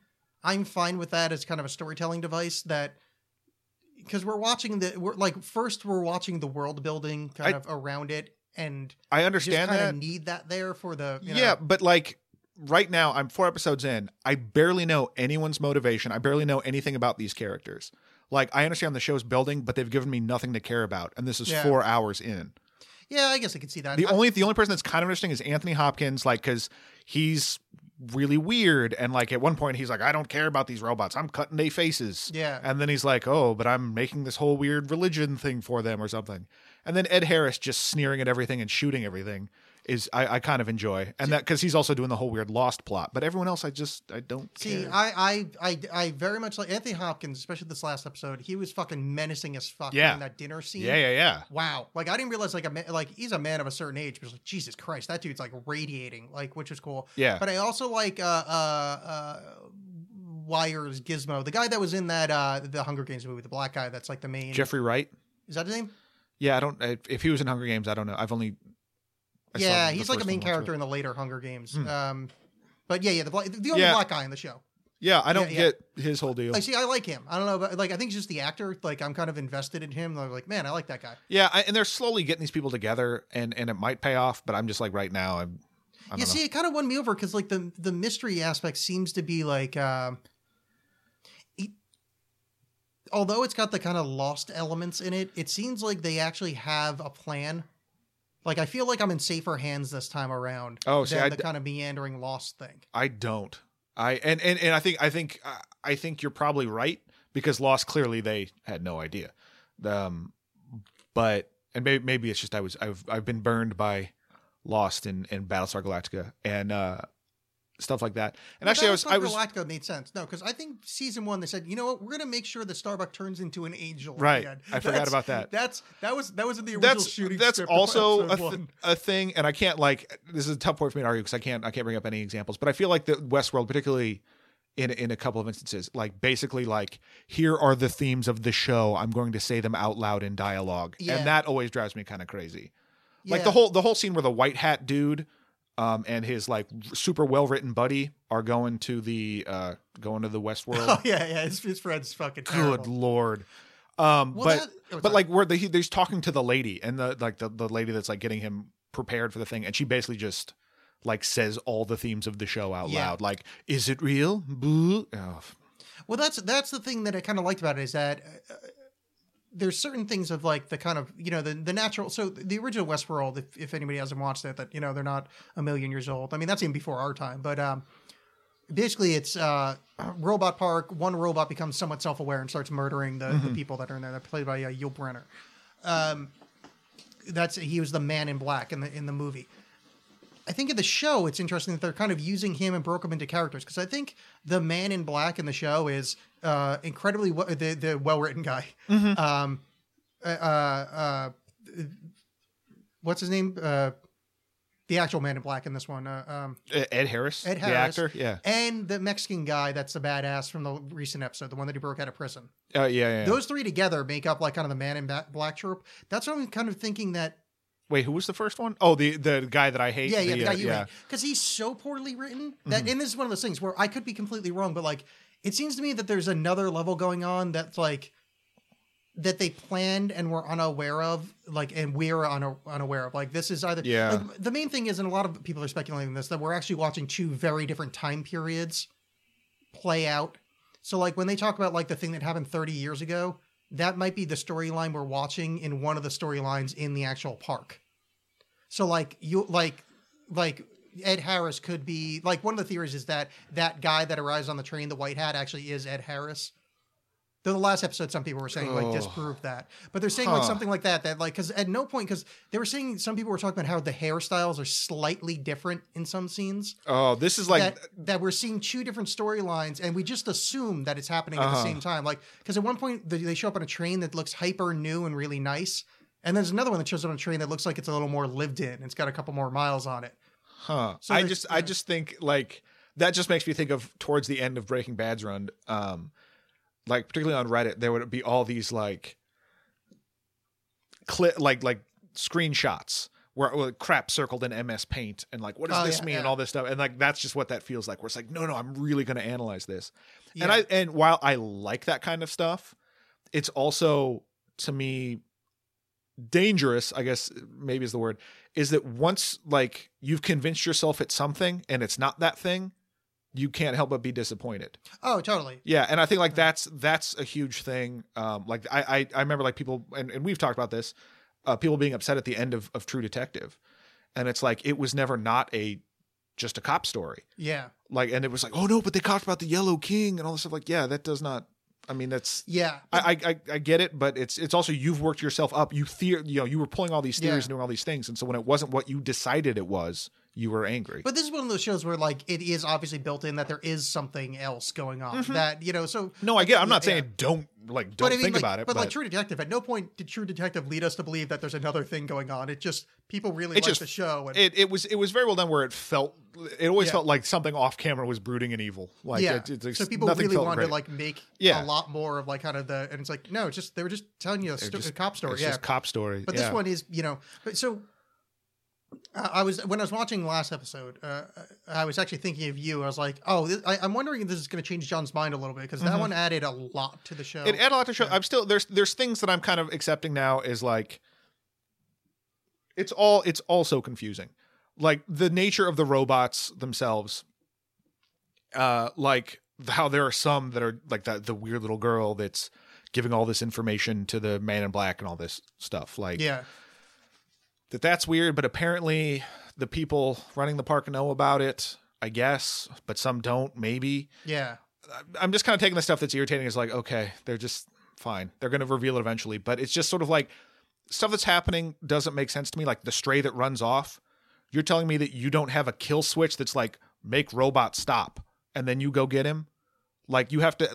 I'm fine with that as kind of a storytelling device that because we're watching the we're like first we're watching the world building kind I- of around it and I understand kind that. of need that there for the you know, yeah, but like right now, I'm four episodes in. I barely know anyone's motivation. I barely know anything about these characters. Like I understand the show's building, but they've given me nothing to care about, and this is Yeah. four hours in. yeah I guess I can see that The I- only the only person that's kind of interesting is Anthony Hopkins, like because he's really weird and like at one point he's like, I don't care about these robots. I'm cutting their faces. Yeah. And then he's like, Oh, but I'm making this whole weird religion thing for them or something. And then Ed Harris just sneering at everything and shooting everything is I, I kind of enjoy. And that because he's also doing the whole weird lost plot. But everyone else I just I don't See, care. I, I, I, I very much like Anthony Hopkins, especially this last episode. He was fucking menacing as fuck Yeah. in that dinner scene. yeah, yeah, yeah. Wow. Like I didn't realize like a ma- like he's a man of a certain age, but like Jesus Christ, that dude's like radiating, like which is cool. Yeah. But I also like uh uh uh Wires Gizmo, the guy that was in that uh the Hunger Games movie, the black guy that's like the main. Jeffrey Wright. is that his name? Yeah, I don't if he was in Hunger Games, I don't know. I've only I yeah, the he's like a main character in the later Hunger Games. Hmm. Um, but yeah, yeah, the the only Yeah. black guy in the show. Yeah, I don't Yeah, yeah. get his whole deal. I see, I like him. I don't know, but like, I think he's just the actor. Like, I'm kind of invested in him. I'm like, man, I like that guy. Yeah, I, and they're slowly getting these people together, and and it might pay off. But I'm just like right now, I'm. I Yeah, know. see, it kind of won me over because like the the mystery aspect seems to be like, um, it, although it's got the kind of lost elements in it, it seems like they actually have a plan. Like I feel like I'm in safer hands this time around. Oh, see, than I the kind of meandering lost thing. I don't. I and and and I think I think uh, I think you're probably right because Lost clearly they had no idea. Um, but and maybe maybe it's just I was I've I've been burned by Lost and and Battlestar Galactica and uh stuff like that. And actually, I was I was Galactica made sense. No, because I think season one they said, you know what, we're gonna make sure that Starbuck turns into an angel. Right. end." I forgot about that. That's that was that was in the original that's shooting. that's also a, th- a thing, and I can't like this is a tough point for me to argue because I can't I can't bring up any examples, but I feel like the Westworld, particularly in in a couple of instances, like basically like here are the themes of the show. I'm going to say them out loud in dialogue, Yeah. and that always drives me kind of crazy. Like the whole the whole scene where the white hat dude. Um, and his like super well written buddy are going to the uh going to the Westworld. Oh yeah, yeah. His, his friend's fucking Good terrible. lord. Um, Well, but that- oh, but sorry. like where the, he, he's talking to the lady and the like the, the lady that's like getting him prepared for the thing, and she basically just like says all the themes of the show out Yeah. loud. Like, is it real? Boo. Oh, Well, that's that's the thing that I kind of liked about it is that uh, there's certain things of like the kind of you know the the natural. So the original Westworld, if if anybody hasn't watched it, that you know they're not a million years old. I mean that's even before our time, but um, basically it's uh, robot park. One robot becomes somewhat self aware and starts murdering the, the people that are in there. They're played by uh, Yul Brynner. Um, that's he was the man in black in the in the movie. I think in the show it's interesting that they're kind of using him and broke him into characters because I think the man in black in the show is uh, incredibly w- the the well written guy. Um, uh, uh, uh, what's his name? Uh, the actual man in black in this one. Uh, um, Ed Harris, Ed the Harris, actor. Yeah. and the Mexican guy that's the badass from the recent episode, the one that he broke out of prison. Uh, yeah, yeah, yeah. Those three together make up like kind of the man in black trope. That's what I'm kind of thinking that Wait, who was the first one? Oh, the the guy that I hate. Yeah, yeah, the, the guy uh, you yeah. because he's so poorly written that, and this is one of those things where I could be completely wrong, but like it seems to me that there's another level going on that's like that they planned and were unaware of, like, and we're una- unaware of. Like, this is either Yeah. Like, the main thing is, and a lot of people are speculating this, that we're actually watching two very different time periods play out. So, like, when they talk about like the thing that happened 30 years ago, that might be the storyline we're watching in one of the storylines in the actual park. So like you like like Ed Harris could be like one of the theories is that that guy that arrives on the train, the white hat, actually is Ed Harris. Though the last episode, some people were saying like Oh. disproved that, but they're saying like something like that that like because at no point because they were saying some people were talking about how the hairstyles are slightly different in some scenes Oh, this is like that that we're seeing two different storylines and we just assume that it's happening at the Uh-huh. same time like because at one point they, they show up on a train that looks hyper new and really nice and there's another one that shows up on a train that looks like it's a little more lived in. It's got a couple more miles on it. Huh. So I just I just think like that just makes me think of towards the end of Breaking Bad's run, um, like particularly on Reddit, there would be all these like cli- like like screenshots where crap circled in MS Paint and like what does Oh, this yeah, mean and all this stuff. And like that's just what that feels like. Where it's like no no I'm really going to analyze this, and I and while I like that kind of stuff, it's also to me dangerous i guess maybe is the word is that once like you've convinced yourself it's something and it's not that thing you can't help but be disappointed. Oh totally. Yeah and i think like that's that's a huge thing um like i i, I remember like people and, and we've talked about this uh people being upset at the end of, of true detective. And it's like it was never not a just a cop story. Yeah. Like and it was like oh no but they talked about the yellow king and all this stuff. Like yeah that does not i mean that's yeah I, I I- get it, but it's it's also you've worked yourself up. You theor you know you were pulling all these theories Yeah. and doing all these things, and so when it wasn't what you decided it was, you were angry. but this is one of those shows where like it is obviously built in that there is something else going on that you know so Mm-hmm. no, I get. I'm not Yeah, saying don't like don't I mean, think like, about it, but, but, like True Detective, at no point did True Detective lead us to believe that there's another thing going on. It just people really It like just- the show, and it it was it was very well done. Where it felt it always Yeah. felt like something off camera was brooding and evil. Like yeah. it, it's like so people really wanted great. to like make Yeah. a lot more of like kind of the, and it's like no, it's just they were just telling you a, sto- just- a cop story, It's yeah. just cop story. But yeah. this one is, you know, but so I was when I was watching the last episode, uh, I was actually thinking of you. I was like, oh, this, I, I'm wondering if this is going to change John's mind a little bit because that one added a lot to the show. Mm-hmm. It added a lot to the show. I'm still there's there's things that I'm kind of accepting now is like it's all it's all so confusing. Like the nature of the robots themselves. Uh like how there are some that are like the the weird little girl that's giving all this information to the man in black and all this stuff. Like yeah, that that's weird, but apparently the people running the park know about it, I guess, but some don't, maybe. yeah, I'm just kind of taking the stuff that's irritating as like, okay, they're just fine. They're going to reveal it eventually, but it's just sort of like stuff that's happening doesn't make sense to me. Like the stray that runs off. You're telling me that you don't have a kill switch that's like make robot stop, and then you go get him. Like you have to.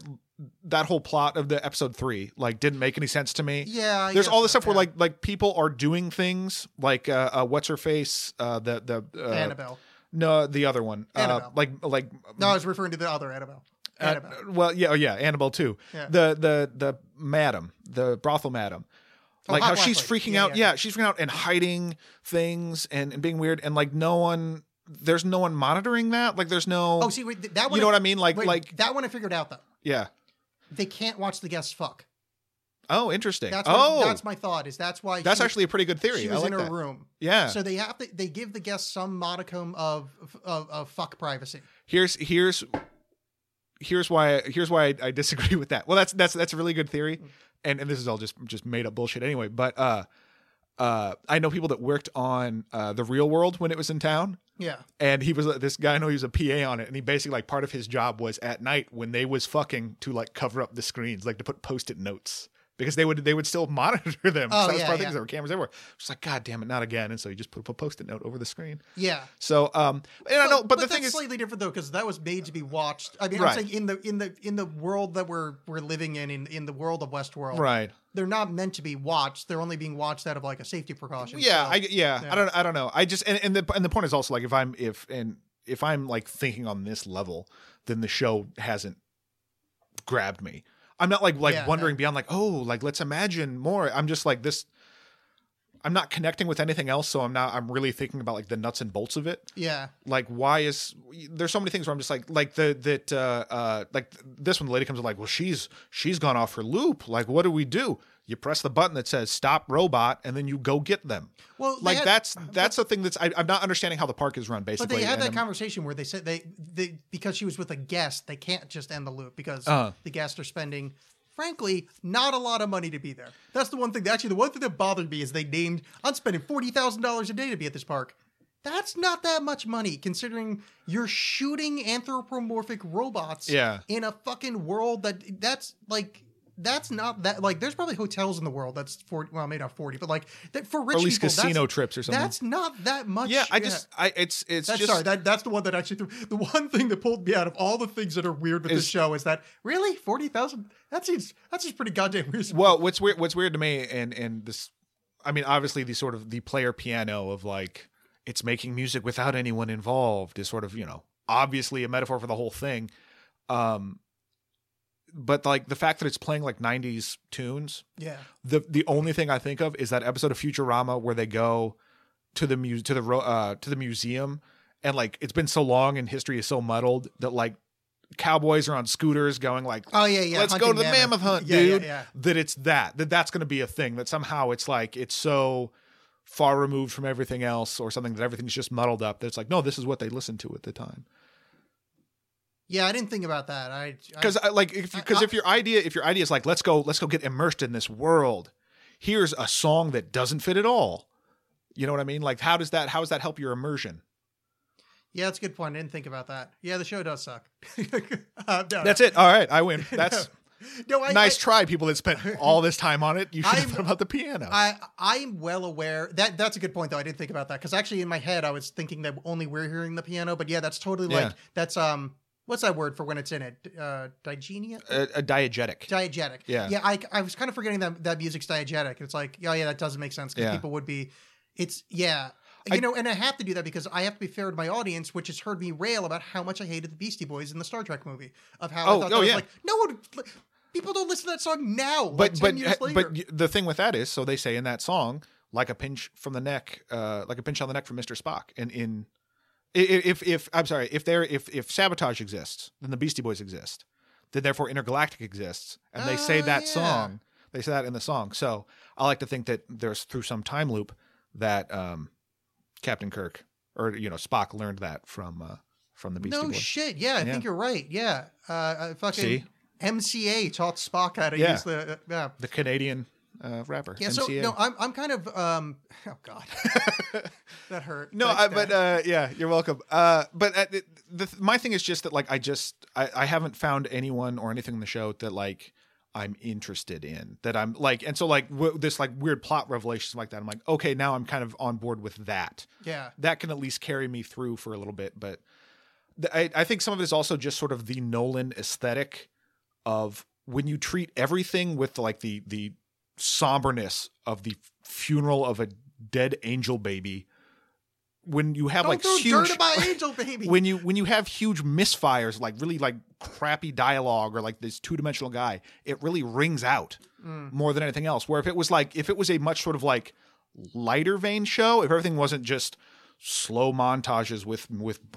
That whole plot of the episode three like didn't make any sense to me. Yeah, I there's all this stuff where like like people are doing things like uh, uh what's her face uh the the uh, Annabelle. no the other one uh Annabelle. like like No, I was referring to the other Annabelle. uh, Annabelle. well, yeah, oh yeah, Annabelle too. Yeah. The the the madam, the brothel madam. Oh, Like how she's freaking Yeah, out. yeah. Yeah. she's freaking out and hiding things and, and being weird and like no one there's no one monitoring that. Like there's no oh, see, wait, that one. You know what I mean? Like wait, like that one I figured out though. yeah. They can't watch the guests fuck. Oh, interesting. That's oh, what, that's my thought. Is that's why that's she- actually a pretty good theory. she was like in her that. room. Yeah. So they have to they give the guests some modicum of of, of fuck privacy. here's here's here's why here's why I, I disagree with that. Well, that's that's that's a really good theory, and and this is all just just made up bullshit anyway. But uh, uh, I know people that worked on uh, the Real World when it was in town, Yeah. and he was this guy. I know he was a PA on it, and he basically like part of his job was at night when they was fucking to like cover up the screens, like to put post-it notes. Because they would they would still monitor them. Oh, so that was yeah, part of the yeah. things. There were cameras everywhere. Just like, God damn it, not again. And so you just put a post-it note over the screen. Yeah. So um and I know, but, the that's thing is slightly different though, because that was made to be watched. I mean, Right. I'm saying in the in the in the world that we're we're living in, in in the world of Westworld, Right. They're not meant to be watched. They're only being watched out of like a safety precaution. Yeah, so- I yeah, yeah. I don't I don't know. I just and, and the and the point is also like if I'm if and if I'm like thinking on this level, then the show hasn't grabbed me. I'm not like like Yeah, wondering no. beyond like oh like let's imagine more. I'm just like this. I'm not connecting with anything else, so I'm not. I'm really thinking about like the nuts and bolts of it. yeah. Like why is there's so many things where I'm just like like the that uh uh like this one the lady comes in like well she's she's gone off her loop like what do we do you press the button that says stop robot and then you go get them Well, like had- that's that's the thing that's I, I'm not understanding how the park is run basically But they had that I'm- conversation where they said they, they because she was with a guest, they can't just end the loop because Uh-huh. the guests are spending, frankly, not a lot of money to be there. That's the one thing. That, actually, the one thing that bothered me is they named I'm spending forty thousand dollars a day to be at this park. That's not that much money considering you're shooting anthropomorphic robots Yeah. in a fucking world that that's like that's not that like there's probably hotels in the world that's 40 well maybe not 40 but like that for rich or at least people, casino trips or something that's not that much yeah I just I it's it's that's just sorry. That that's the one that actually threw. The one thing that pulled me out of all the things that are weird with this show is that really forty thousand. That seems that seems pretty goddamn weird. well what's weird what's weird to me and and this I mean obviously the sort of the player piano of like it's making music without anyone involved is sort of you know obviously a metaphor for the whole thing um but like the fact that it's playing like 90s tunes yeah, the the only thing I think of is that episode of Futurama where they go to the mu- to the ro- uh to the museum and like it's been so long and history is so muddled that like cowboys are on scooters going like Oh yeah, yeah. let's go to the mammoth, hunt Yeah, yeah, dude yeah. that it's that that that's going to be a thing that somehow it's like it's so far removed from everything else or something that everything's just muddled up that it's like no this is what they listened to at the time Yeah, I didn't think about that. I I- because like if because if your idea if your idea is like let's go let's go get immersed in this world here's a song that doesn't fit at all you know what i mean like how does that how does that help your immersion yeah, that's a good point. I didn't think about that. Yeah, the show does suck. uh, no, that's it all right i win that's no, I, nice I, try people that spent all this time on it you should have I'm- thought about the piano I I'm well aware that that's a good point though. I didn't think about that because actually in my head I was thinking that only we're hearing the piano, but yeah, that's totally Yeah. like that's um what's that word for when it's in it? Uh, digenia. a, a diegetic diegetic. Yeah. yeah. I, I was kind of forgetting that that music's diegetic. It's like, yeah, yeah, that doesn't make sense because Yeah. people would be. It's yeah, you I- know, and I have to do that because I have to be fair to my audience, which has heard me rail about how much I hated the Beastie Boys in the Star Trek movie. Of how Oh, I thought oh, that was yeah. like no one. People don't listen to that song now. like but 10 but years later. but the thing with that is so they say in that song like a pinch from the neck uh like a pinch on the neck from mr spock and in if if i'm sorry if there if if sabotage exists then the beastie boys exist then therefore intergalactic exists and they say Oh, that yeah. song they say that in the song so i like to think that there's through some time loop that um captain kirk or you know spock learned that from uh from the beastie no boys No shit. Yeah, I Yeah. think you're right. Yeah, uh, uh, fucking See? MCA taught Spock how to Yeah. use the uh, yeah. the canadian uh rapper Yeah, so no, I'm I'm kind of um oh god, that hurt. No, I, but uh, yeah, you're welcome. Uh, but uh, the, my thing is just that like I just I, I haven't found anyone or anything in the show that like I'm interested in. That I'm like, and so like w- this like weird plot revelations like that. I'm like, okay, now I'm kind of on board with that. Yeah. That can at least carry me through for a little bit. But th- I, I think some of it is also just sort of the Nolan aesthetic of when you treat everything with like the the somberness of the funeral of a dead angel baby. When you have Don't like huge dirt at my angel baby. when you when you have huge misfires like really like crappy dialogue or like this two-dimensional guy it really rings out Mm. more than anything else where if it was like if it was a much sort of like lighter vein show if everything wasn't just slow montages with with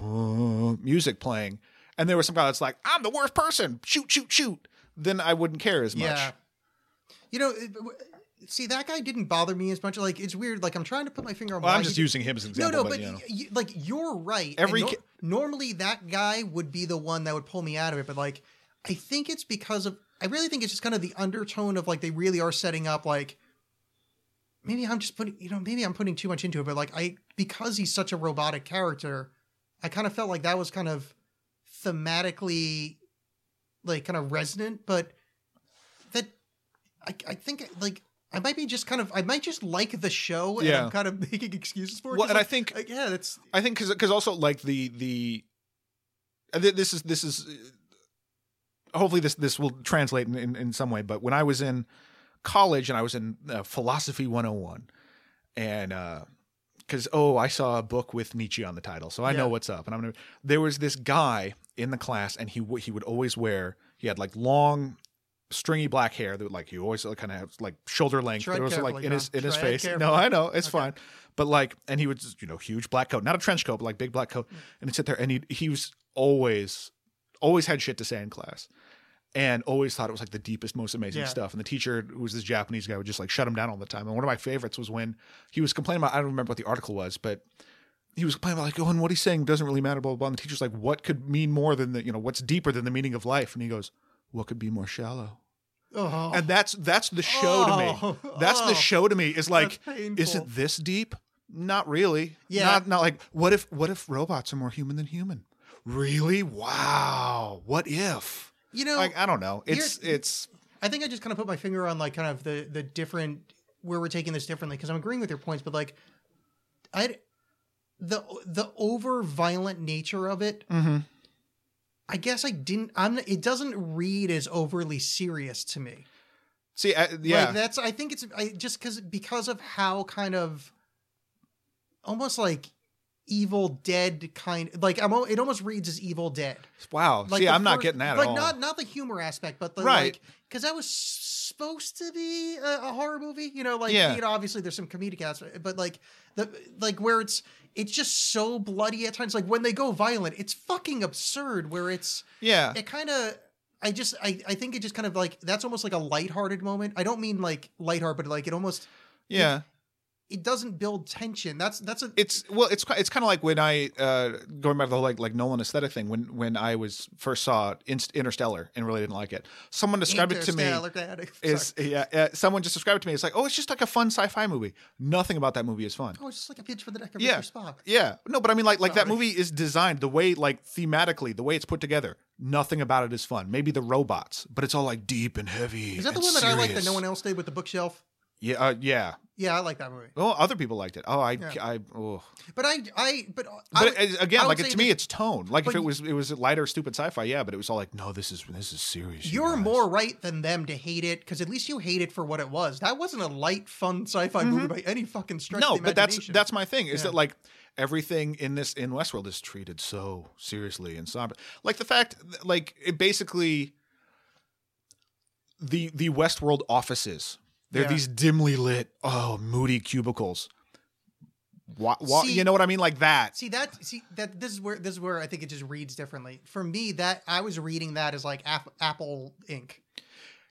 music playing and there was some guy that's like i'm the worst person shoot shoot shoot then i wouldn't care as much Yeah. You know, see that guy didn't bother me as much. Like it's weird. Like I'm trying to put my finger on. well, i'm just using him as an example no, but, but you know. y- like you're right. Every And ca- normally that guy would be the one that would pull me out of it, but like I think it's because of I really think it's just kind of the undertone of like they really are setting up like maybe I'm just putting you know maybe I'm putting too much into it, but like I because he's such a robotic character, I kind of felt like that was kind of thematically like kind of resonant, but I I think like. I might be just kind of. I might just like the show, and Yeah. I'm kind of making excuses for it. Well, and I think- like, yeah, that's I think because because also like the the this is this is hopefully this this will translate in, in, in some way. But when I was in college and I was in uh, philosophy 101 and uh because oh I saw a book with Nietzsche on the title, so I know Yeah. what's up. And I'm gonna there was this guy in the class and he w- he would always wear he had like long stringy black hair that like he always kind of have like shoulder length Tread it was like in his in his face carefully. no i know it's Okay. fine but like and he would just, you know huge black coat not a trench coat but like big black coat mm. and he'd sit there and he he was always always had shit to say in class and always thought it was like the deepest most amazing Yeah. stuff and the teacher who was this japanese guy would just like shut him down all the time and one of my favorites was when he was complaining about i don't remember what the article was but he was complaining about like, oh, and what he's saying doesn't really matter, blah blah blah. And the teacher's like, what could mean more than the, you know, what's deeper than the meaning of life? And he goes, what could be more shallow? oh, And that's that's the show to Oh, me. That's oh. the show to me. Is like, is it this deep? Not really. Yeah. Not not like what if what if robots are more human than human? Really? Wow. What if? you know. Like I don't know. It's it's I think I just kind of put my finger on like kind of the the different where we're taking this differently because I'm agreeing with your points, but like I the the over violent nature of it. Mhm. I guess I didn't. I'm. It doesn't read as overly serious to me. see I, yeah. Like that's. I think it's. I just because because of how kind of almost like Evil Dead kind. Like I'm. It almost reads as Evil Dead. wow. Like see, I'm not getting that like at all. not not the humor aspect, but the Right. like because that was supposed to be a, a horror movie. You know, like Yeah. you know, obviously there's some comedic aspect, but like the like where it's it's just so bloody at times. Like when they go violent, it's fucking absurd. Where it's yeah. it kind of. I just I, I think it just kind of like that's almost like a lighthearted moment. I don't mean like lighthearted, but like it almost yeah. It doesn't build tension. That's that's a it's well it's it's kind of like when i uh going back to the whole like like nolan aesthetic thing when when i was first saw interstellar and really didn't like it someone described it to me is yeah uh, someone just described it to me it's like oh it's just like a fun sci-fi movie nothing about that movie is fun oh, it's just like a pitch for the deck of yeah Mr. Spock. yeah no but i mean like like that movie is designed the way like thematically the way it's put together nothing about it is fun maybe the robots but it's all like deep and heavy Is that the one that I like that no one else did with the bookshelf? yeah uh, yeah Yeah, I like that movie. well other people liked it oh i Yeah. i oh But I, I, but I But would- again, like it, to me, it's tone. Like if it was it was lighter, stupid sci-fi, yeah. But it was all like, no, this is this is serious. you you're guys. more right than them to hate it because at least you hate it for what it was. That wasn't a light, fun sci-fi movie by any fucking stretch. Mm-hmm. no, but that's that's my thing. Is Yeah. that like everything in this in Westworld is treated so seriously and somber. Like the fact, like it basically the the Westworld offices. They're Yeah. these dimly lit, oh, moody cubicles. Wha- wha- See- you know what I mean? Like that. See that see that this is where this is where I think it just reads differently. For me, that I was reading that as like App, Apple Inc.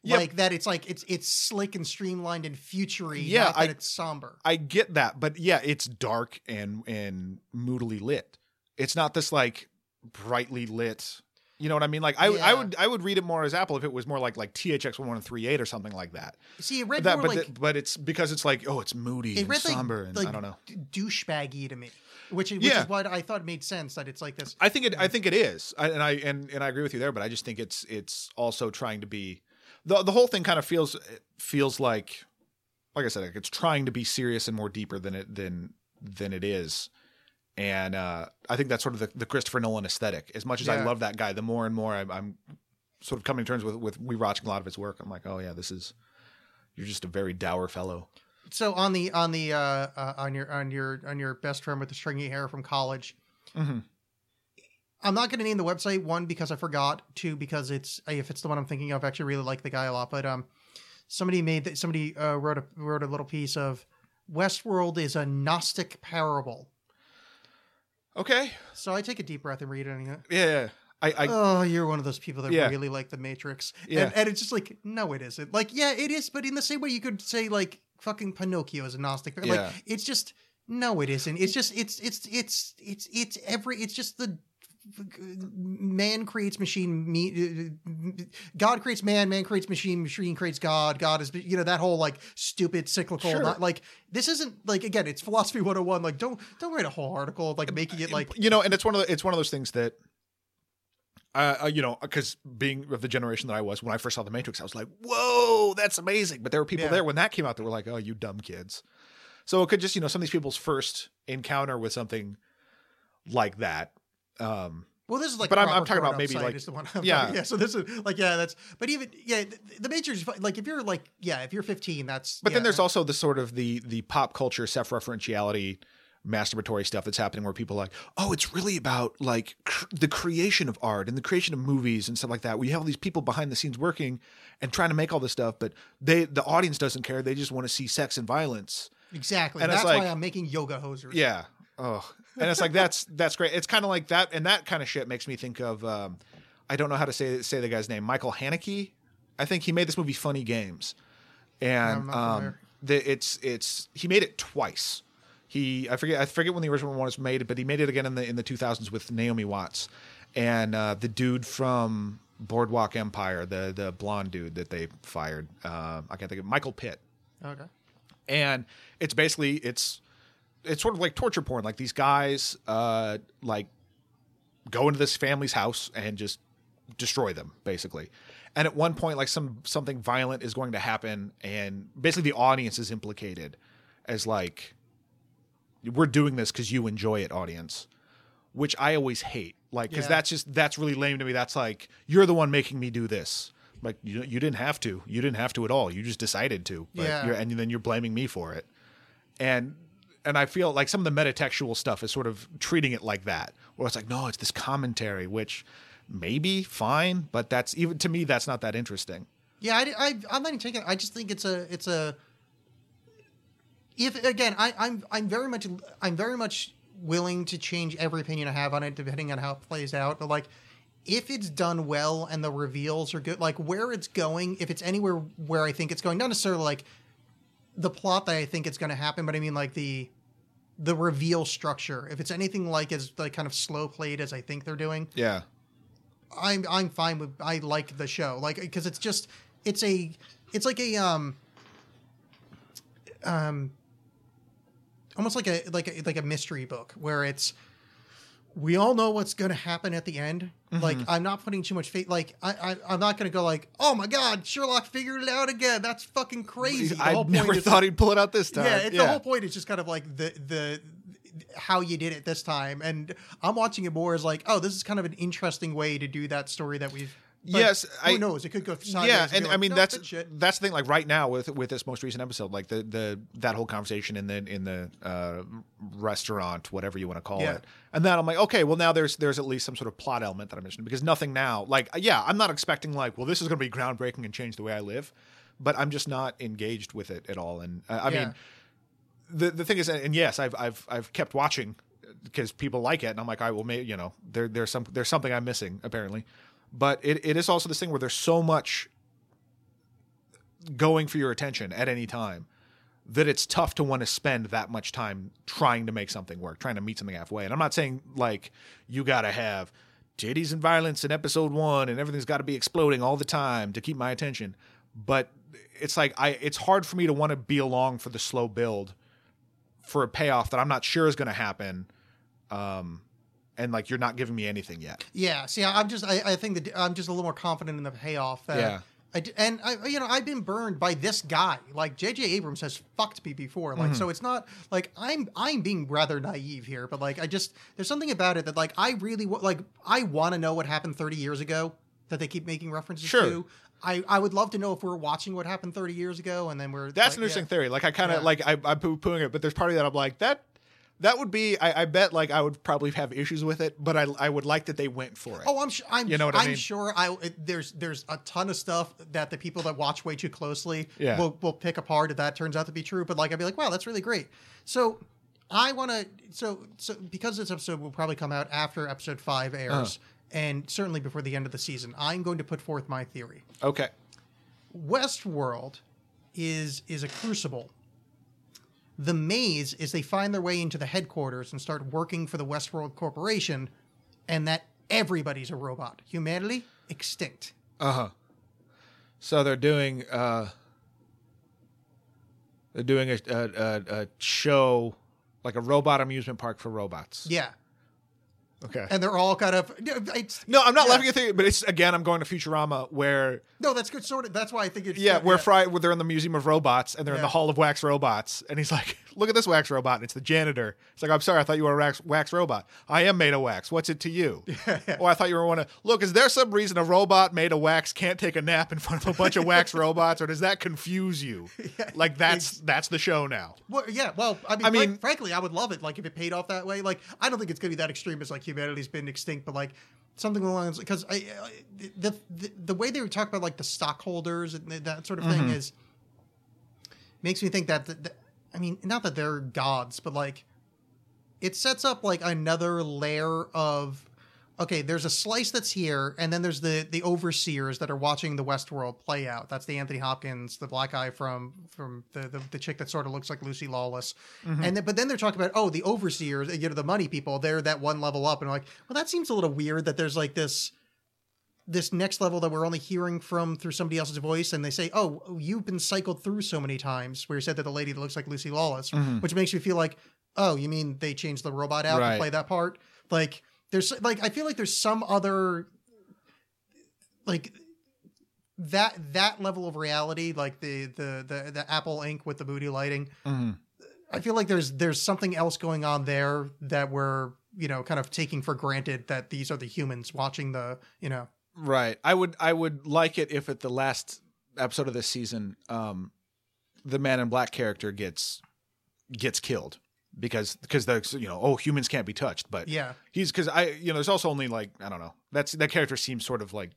Yeah. Like that, it's like it's it's slick and streamlined and futury. Yeah, I- it's somber. I get that, but yeah, it's dark and and moodily lit. It's not this like brightly lit. You know what I mean? Like I I would I would read it more as Apple if it was more like like THX one one three eight or something like that. See, it read That, more but like the- but it's because it's like oh it's moody it and read like, somber and like I don't know. douchebaggy to me, which, which Yeah. is what I thought made sense that it's like this. I think it I think it is, I, and I and and I agree with you there. But I just think it's it's also trying to be. the the whole thing kind of feels feels like like I said, like it's trying to be serious and more deeper than it than than it is. And uh, I think that's sort of the, the Christopher Nolan aesthetic. As much as I love that guy, the more and more I'm, I'm sort of coming to terms with with rewatching a lot of his work. I'm like, oh yeah, this is you're just a very dour fellow. So on the on the uh, uh on your on your on your best friend with the stringy hair from college, Mhm. I'm not going to name the website. One because I forgot. Two because it's if it's the one I'm thinking of, I actually really like the guy a lot. But um, somebody made that somebody uh, wrote a wrote a little piece of Westworld is a Gnostic parable. Okay, So I take a deep breath and read it. And, I go, yeah, yeah. I, I oh, you're one of those people that Yeah. really like the Matrix. Yeah. And, and it's just like, no, it isn't. Like, yeah, it is, but in the same way you could say like fucking Pinocchio is a Gnostic. Like, Yeah. it's just no, it isn't. It's just it's it's it's it's it's every it's just the man creates machine me god creates man man creates machine machine creates god god is you know that whole like stupid cyclical Sure. not like this isn't like again it's philosophy 101 like don't don't write a whole article like making it like you know, and it's one of the, it's one of those things that, uh, uh, you know, because being of the generation that I was when I first saw The Matrix, I was like, "Whoa, that's amazing!" But there were people Yeah. there when that came out that were like, "Oh, you dumb kids." So it could just, you know, some of these people's first encounter with something like that. Um, Well, this is like, But I'm- I'm talking about maybe, like- is the one I'm yeah. talking- yeah. So this is like, yeah, that's. But even yeah, the, the is. Like if you're like, yeah, if you're 15, that's. But yeah. then there's also the sort of the the pop culture self-referentiality masturbatory stuff that's happening where people are like, oh, it's really about like cr- the creation of art and the creation of movies and stuff like that. We have all these people behind the scenes working and trying to make all this stuff, but they the audience doesn't care. They just want to see sex and violence. exactly. and that's like- why I'm making yoga hosers. Yeah. Oh, and it's like that's that's great. It's kind of like that, and that kind of shit makes me think of um, I don't know how to say say the guy's name, Michael Haneke. I think he made this movie Funny Games, and um, the, it's it's he made it twice. He I forget I forget when the original one was made, but he made it again in the in the 2000s with Naomi Watts and uh, the dude from Boardwalk Empire, the the blonde dude that they fired. Uh, I can't think of Michael Pitt Okay. and it's basically it's it's sort of like torture porn like these guys uh like go into this family's house and just destroy them basically. And at one point like some something violent is going to happen and basically the audience is implicated as like we're doing this because you enjoy it audience which i always hate. Like because Yeah. that's just that's really lame to me. That's like you're the one making me do this. Like you, you didn't have to. You didn't have to at all. You just decided to but Yeah. you're, and then you're blaming me for it. And and I feel like some of the metatextual stuff is sort of treating it like that, where it's like, no, it's this commentary, which maybe fine, but that's even to me, that's not that interesting. Yeah, I, I'm not even taking. I just think it's a, it's a. If again, I, I'm, I'm very much, I'm very much willing to change every opinion I have on it depending on how it plays out. But like, if it's done well and the reveals are good, like where it's going, if it's anywhere where I think it's going, not necessarily like the plot that I think it's going to happen, but I mean like the, the reveal structure. If it's anything like as like kind of slow played as I think they're doing, Yeah, I'm I'm fine with I like the show like because it's just it's a it's like a um um almost like a like a like a mystery book where it's we all know what's going to happen at the end like mm-hmm. i'm not putting too much faith like I, I i'm not going to go like oh my god sherlock figured it out again that's fucking crazy The I never is- thought he'd pull it out this time. yeah, it's the whole point is just kind of like the the how you did it this time, and I'm watching it more as like, oh, this is kind of an interesting way to do that story that we've. But Yes, who I- knows? It could go sideways. yeah, be and like, I mean "No, that's that's the thing. Like right now with with this most recent episode, like the the that whole conversation in the in the uh, restaurant, whatever you want to call Yeah. it, and then I'm like, okay, well now there's there's at least some sort of plot element that I'm mentioned because nothing now, like yeah, I'm not expecting like, well, this is going to be groundbreaking and change the way I live, but I'm just not engaged with it at all. And uh, I Yeah. mean, the the thing is, and yes, I've I've I've kept watching because people like it, and I'm like, I will make you know, there there's some there's something I'm missing apparently, but it, it is also this thing where there's so much going for your attention at any time that it's tough to want to spend that much time trying to make something work, trying to meet something halfway. And I'm not saying like you got to have titties and violence in episode one and everything's got to be exploding all the time to keep my attention. But it's like I it's hard for me to want to be along for the slow build for a payoff that I'm not sure is going to happen. Um, and like you're not giving me anything yet. Yeah, see, I'm just I, I think that I'm just a little more confident in the payoff. That, Yeah. I and I, you know, I've been burned by this guy. Like J.J. Abrams has fucked me before. Like, so mm-hmm. it's not like I'm I'm being rather naive here, but like I just there's something about it that like I really like I want to know what happened 30 years ago that they keep making references Sure. to. I I would love to know if we're watching what happened 30 years ago, and then we're That's like, an interesting yeah. theory. Like I kind of Yeah. like I, I'm poo pooing it, but there's part of that I'm like that. That would be. I, I bet like I would probably have issues with it, but I I would like that they went for it. Oh, I'm sure. I'm, You know what I I'm mean? sure. I there's there's a ton of stuff that the people that watch way too closely Yeah. will will pick apart if that turns out to be true. But like, I'd be like, wow, that's really great. So I want to. So so because this episode will probably come out after episode five airs, Uh-huh. and certainly before the end of the season, I'm going to put forth my theory. okay. Westworld is is a crucible. The maze is they find their way into the headquarters and start working for the Westworld Corporation, and that everybody's a robot. Humanity extinct. Uh huh. So they're doing uh they're doing a, a, a, a show like a robot amusement park for robots. Yeah, Okay. and they're all kind of. It's, no, I'm not yeah. laughing at the but it's again I'm going to Futurama where No, that's good. Sort of. That's why I think it's. yeah, where Fry where they're in the Museum of Robots and they're in the Hall of Wax Robots and he's like, "Look at this wax robot." And it's the janitor. It's like, "I'm sorry, I thought you were a wax, wax robot. I am made of wax. What's it to you?" or oh, I thought you were one of Look, is there some reason a robot made of wax can't take a nap in front of a bunch of wax robots or does that confuse you? Like that's that's the show now. Well, yeah. Well, I mean, I mean- frankly, I would love it. Like if it paid off that way. Like I don't think it's going to be that extreme as like humanity's been extinct, but like something along those because I, I the, the the way they were talking about like the stockholders and that sort of Mm-hmm. thing is makes me think that, that, that I mean, not that they're gods, but like it sets up like another layer of okay, there's a slice that's here, and then there's the the overseers that are watching the Westworld play out. That's the Anthony Hopkins, the black guy from from the the, the chick that sort of looks like Lucy Lawless, mm-hmm. and then, but then they're talking about oh the overseers, you know the money people, they're that one level up, and like well that seems a little weird that there's like this this next level that we're only hearing from through somebody else's voice and they say oh you've been cycled through so many times where you said that the lady that looks like lucy lawless mm-hmm. which makes you feel like oh you mean they changed the robot out Right. to play that part like there's like i feel like there's some other like that that level of reality like the the the, the apple Inc. with the booty lighting i feel like there's there's something else going on there that we're you know kind of taking for granted that these are the humans watching the you know Right. I would I would like it if at the last episode of this season, um, the man in black character gets gets killed because because the you know oh humans can't be touched, but Yeah. he's because I you know there's also only like I don't know that's that character seems sort of like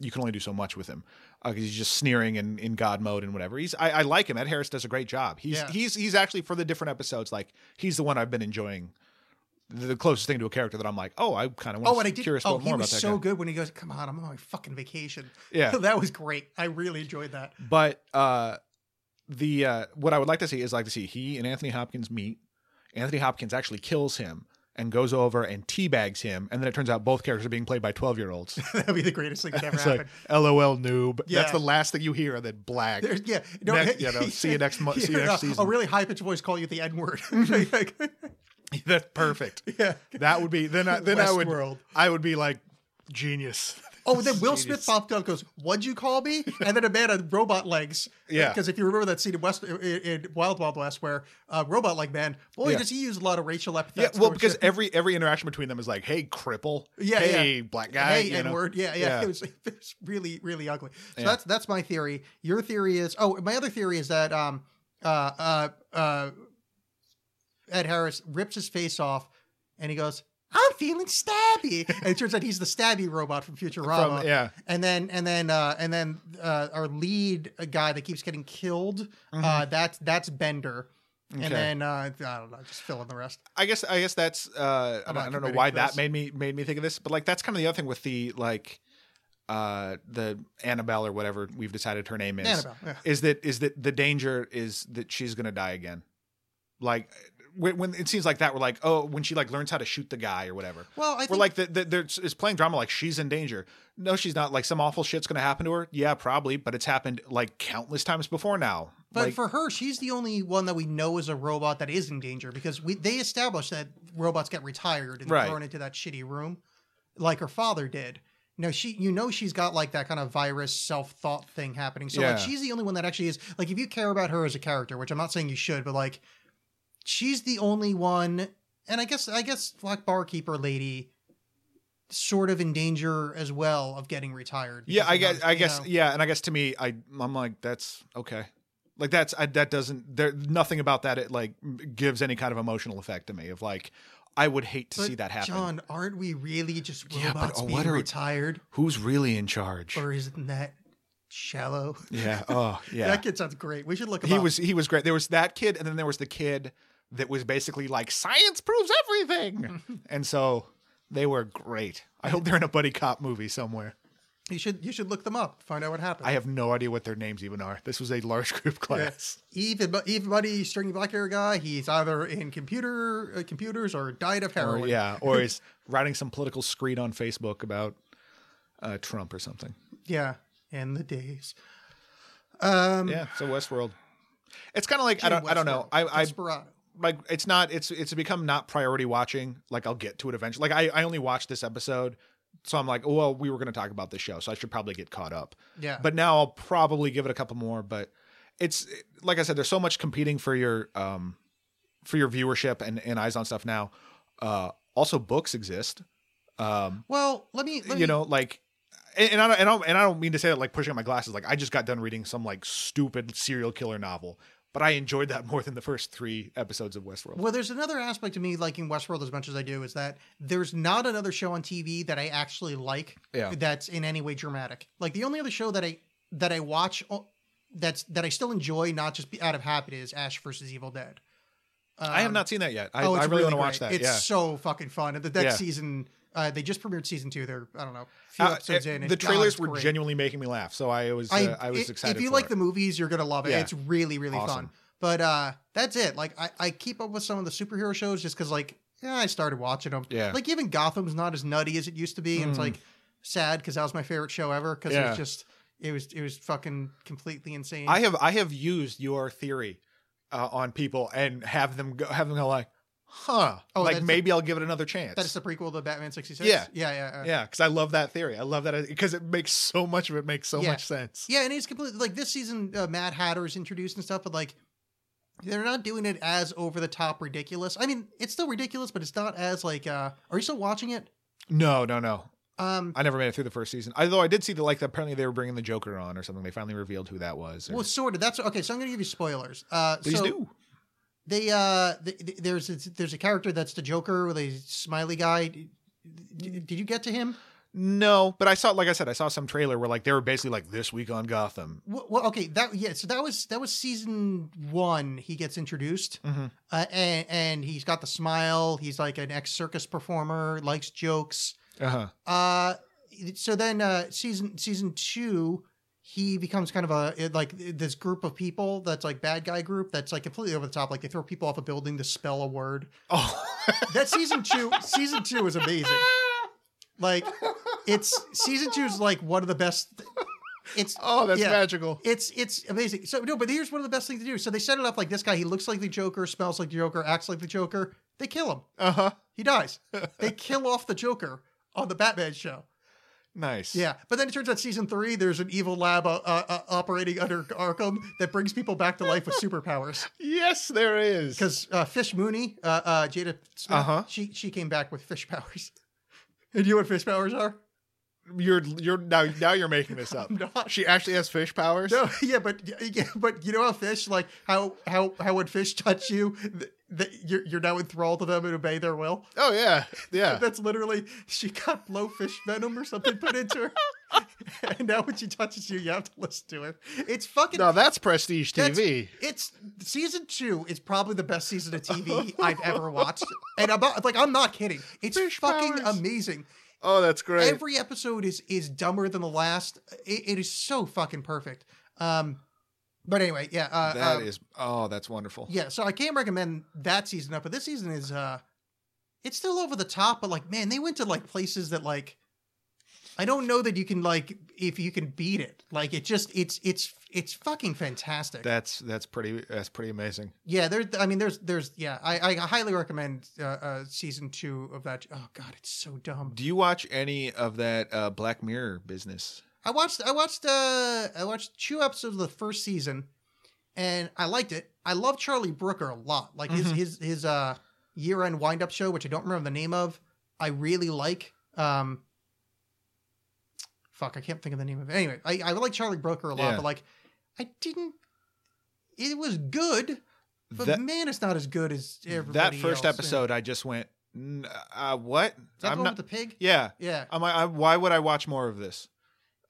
you can only do so much with him because he's just sneering and in God mode and whatever. He's I, I like him. Ed Harris does a great job. He's Yeah. he's he's actually for the different episodes like he's the one I've been enjoying. The closest thing to a character that I'm like, oh, I kind of want Oh, to and I did. curious Oh, about he was so guy. good when he goes, "Come on, I'm on my fucking vacation." Yeah. that was great. I really enjoyed that. But uh, the uh, what I would like to see is like to see he and Anthony Hopkins meet. Anthony Hopkins actually kills him and goes over and teabags him, and then it turns out both characters are being played by twelve year olds. That'd be the greatest thing that ever it's like happened. LOL noob. Yeah. That's the last thing you hear. And then black. There's, yeah, no, Next- you know, see you next month. see you next season. A really high pitched voice call you the N word. That's perfect. yeah. That would be then. I, then I would Westworld. I would be like genius. Oh, then Will Smith popped up, goes, "What'd you call me?" And then a man on robot legs. Yeah. Because if you remember that scene in West in, in Wild Wild West where uh, robot leg man, boy, Yeah. does he use a lot of racial epithets. Yeah, well, because every every interaction between them is like, "Hey, cripple." Yeah, Hey, yeah. black guy. Hey? N word. Yeah, yeah. Yeah. It, was, it was really, really ugly. So that's that's my theory. Your theory is oh, my other theory is that um uh uh uh Ed Harris rips his face off and he goes, I'm feeling stabby. and it turns out he's the stabby robot from Futurama. From- yeah. And then and then uh and then uh our lead guy that keeps getting killed, uh Mm-hmm. that's that's Bender. Okay. And then uh I don't know, just fill in the rest. I guess I guess that's uh I don't, I don't know why that made me made me think of this, but like that's kind of the other thing with the like uh the Annabelle or whatever we've decided her name is Annabelle, yeah. is that is that the danger is that she's gonna die again. Like when, when it seems like that, we're like, oh, when she like learns how to shoot the guy or whatever. Well, I we're think- like, the, the, there's is playing drama like she's in danger. No, she's not. Like some awful shit's gonna happen to her. Yeah, probably, but it's happened like countless times before now. But like, for her, she's the only one that we know is a robot that is in danger because we they established that robots get retired and Right. thrown into that shitty room, like her father did. No, she. You know, she's got like that kind of virus self thought thing happening. So Yeah. like, she's the only one that actually is like, if you care about her as a character, which I'm not saying you should, but like, she's the only one. And I guess I guess Black Barkeeper lady, sort of in danger as well of getting retired. Yeah, I guess. the- I guess. know. Yeah, and I guess to me, I I'm like that's okay. Like that's I, that doesn't there nothing about that it like gives any kind of emotional effect to me of like I would hate to But, see that happen. John, aren't we really just Yeah, but, robots oh, being what are- retired, Who's really in charge? or isn't that shallow? yeah. Oh yeah. That kid sounds great. We should look him he up. was he was great. There was that kid, and then there was the kid that was basically like science proves everything, and so they were great. I hope they're in a buddy cop movie somewhere. You should you should look them up. Find out what happened. I have no idea what their names even are. This was a large group class. Even even buddy stringy black hair guy. He's either in computer uh, computers or died of heroin. Or, yeah, or he's writing some political screed on Facebook about uh, Trump or something. yeah. In the days. Um, Yeah, so Westworld. It's kind of like I don't I don't know. I I Desperado. Like it's not it's it's become not priority watching. Like I'll get to it eventually. Like I I only watched this episode, so I'm like, oh, well, we were going to talk about this show, so I should probably get caught up. Yeah. But now I'll probably give it a couple more. But it's like I said, there's so much competing for your um for your viewership and and eyes on stuff now. Uh, also, books exist. Um, Well, let me. Let you know, like. And and I, don't, and, I don't, and I don't mean to say that like pushing up my glasses. Like I just got done reading some like stupid serial killer novel, but I enjoyed that more than the first three episodes of Westworld. Well, there's another aspect to me liking Westworld as much as I do is that there's not another show on TV that I actually like Yeah. that's in any way dramatic. Like the only other show that I that I watch that's that I still enjoy, not just be out of habit, is Ash versus Evil Dead. I have Um, not seen that yet. I, oh, I it's really, want to watch that. It's yeah. so fucking fun. And the next Yeah. season, uh, they just premiered season two. They're I don't know, a few Uh, episodes it- in. the trailers were great. genuinely making me laugh, so I was uh, I, was it- excited. If you like it. the movies, you're gonna love it. Yeah. It's really, really Awesome. fun. But uh, that's it. Like I, I keep up with some of the superhero shows just because, like, yeah, I started watching them. Yeah. Like even Gotham's not as nutty as it used to be, and it's Mm. like sad because that was my favorite show ever. Because it was just, it was, it was fucking completely insane. I have I have used your theory uh, on people and have them go, have them go like, huh, Oh, like that's maybe I'll give it another chance. that is the prequel to Batman sixty six. Yeah. yeah, yeah, uh, yeah, because I love that theory. I love that because it makes so much of it makes so Yeah. much sense. Yeah, and it's completely like this season. Uh, Mad Hatter is introduced and stuff, but like they're not doing it as over the top ridiculous. I mean, it's still ridiculous, but it's not as like. uh Are you still watching it? No, no, no. Um, I never made it through the first season. Although I did see that like apparently they were bringing the Joker on or something. They finally revealed who that was. or- well, sort of. That's okay. So I'm going to give you spoilers. Uh, Please so do. They uh, th- th- there's a, there's a character that's the Joker with a smiley guy. D- d- Did you get to him? No, but I saw like I said, I saw some trailer where like they were basically like this week on Gotham. Well, well, okay, that yeah. So that was that was season one. He gets introduced, Mhm. uh, and and he's got the smile. He's like an ex circus performer, likes jokes. Uh-huh. Uh, so then uh, season season two, he becomes kind of a like this group of people that's like bad guy group that's like completely over the top. Like they throw people off a building to spell a word. Oh. That season two, season two is amazing. Like it's season two is like one of the best. It's oh, that's yeah. magical. It's it's amazing. So no, but here's one of the best things to do. So they set it up like this guy. He looks like the Joker, smells like the Joker, acts like the Joker. They kill him. Uh-huh. He dies. they kill off the Joker on the Batman show. Nice. Yeah, but then it turns out season three, there's an evil lab uh, uh, uh, operating under Arkham that brings people back to life with superpowers. Yes, there is. Because uh, Fish Mooney, uh, uh, Jada Smith, Uh-huh. she she came back with fish powers. and you know what fish powers are? you're you're now now you're making this up. Not. She actually has fish powers. No, yeah, but yeah, but you know how fish like how how how when fish touch you, th- th- you're you're now enthralled to them and obey their will. Oh yeah, yeah. That's literally she got blowfish venom or something put into her, and now when she touches you, you have to listen to her. It's fucking. no, that's prestige That's- TV. It's season two is probably the best season of TV I've ever watched, and I'm not like I'm not kidding. It's Fish fucking powers. amazing. Oh, that's great. Every episode is is dumber than the last. It, it is so fucking perfect. Um, but anyway, yeah, uh, That um, is. Oh, that's wonderful. yeah. So I can't recommend that season up, but this season is uh, it's still over the top. But like, man, they went to like places that like. I don't know that you can like if you can beat it. Like it just it's it's it's fucking fantastic. That's that's pretty that's pretty amazing. yeah, there. I mean, there's there's yeah. I, I highly recommend uh, uh, season two of that. Oh god, it's so dumb. Do you watch any of that uh, Black Mirror business? I watched I watched uh I watched two episodes of the first season and I liked it. I love Charlie Brooker a lot. Like his his his uh year end wind up show, which I don't remember the name of. I really like. Um fuck, I can't think of the name of it. Anyway, I, I like Charlie Brooker a lot, Yeah. but like I didn't it was good, but That- man, it's not as good as everybody that first else. episode, I just went, "N- uh, "What? Is that the one with the pig? Yeah, Yeah. I'm I, why would I watch more of this?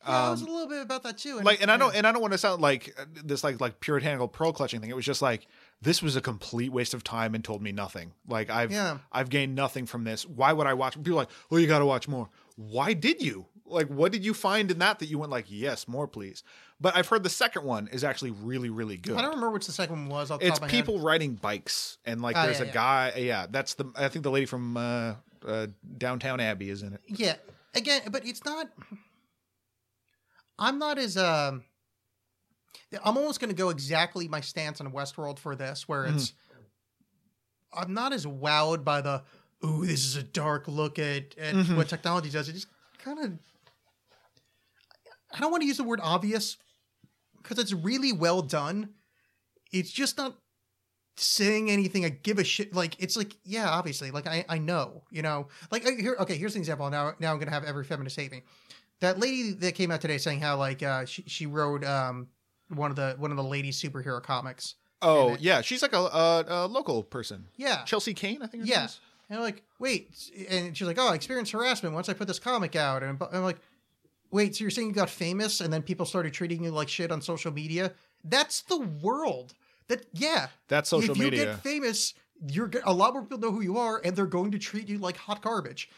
Yeah, it was a Um, little bit about that too. like, and I don't, and I don't want to sound like uh, this, like like puritanical pearl clutching thing. It was just like this was a complete waste of time and told me nothing. Like I've, Yeah. I've gained nothing from this. Why would I watch? People are like, oh, you got to watch more. Why did you? Like, what did you find in that that you went like, yes, more, please? But I've heard the second one is actually really, really good. I don't remember which the second one was. It's top of head. people riding bikes and like Oh, there's yeah, a yeah. guy yeah that's the i think the lady from uh, uh Downton Abbey is in it Yeah. Again, but it's not I'm not as um I'm almost gonna go exactly my stance on Westworld for this, where it's I'm not as wowed by the ooh, this is a dark look at, at what technology does. It just kind of I don't want to use the word obvious because it's really well done. It's just not saying anything I give a shit. Like it's like yeah, obviously, like I I know, you know, like here. Okay, here's an example. Now now I'm gonna have every feminist hate me. That lady that came out today saying how like uh, she she wrote um one of the one of the lady superhero comics. oh it- yeah she's like a, a, a local person Yeah, Chelsea Cain i think her name yeah. And I'm like, wait, and she's like, oh, I experienced harassment once I put this comic out, and I'm like, wait, so you're saying you got famous and then people started treating you like shit on social media? That's the world. That yeah, That's social if you media. get famous, you're a lot more people know who you are, and they're going to treat you like hot garbage.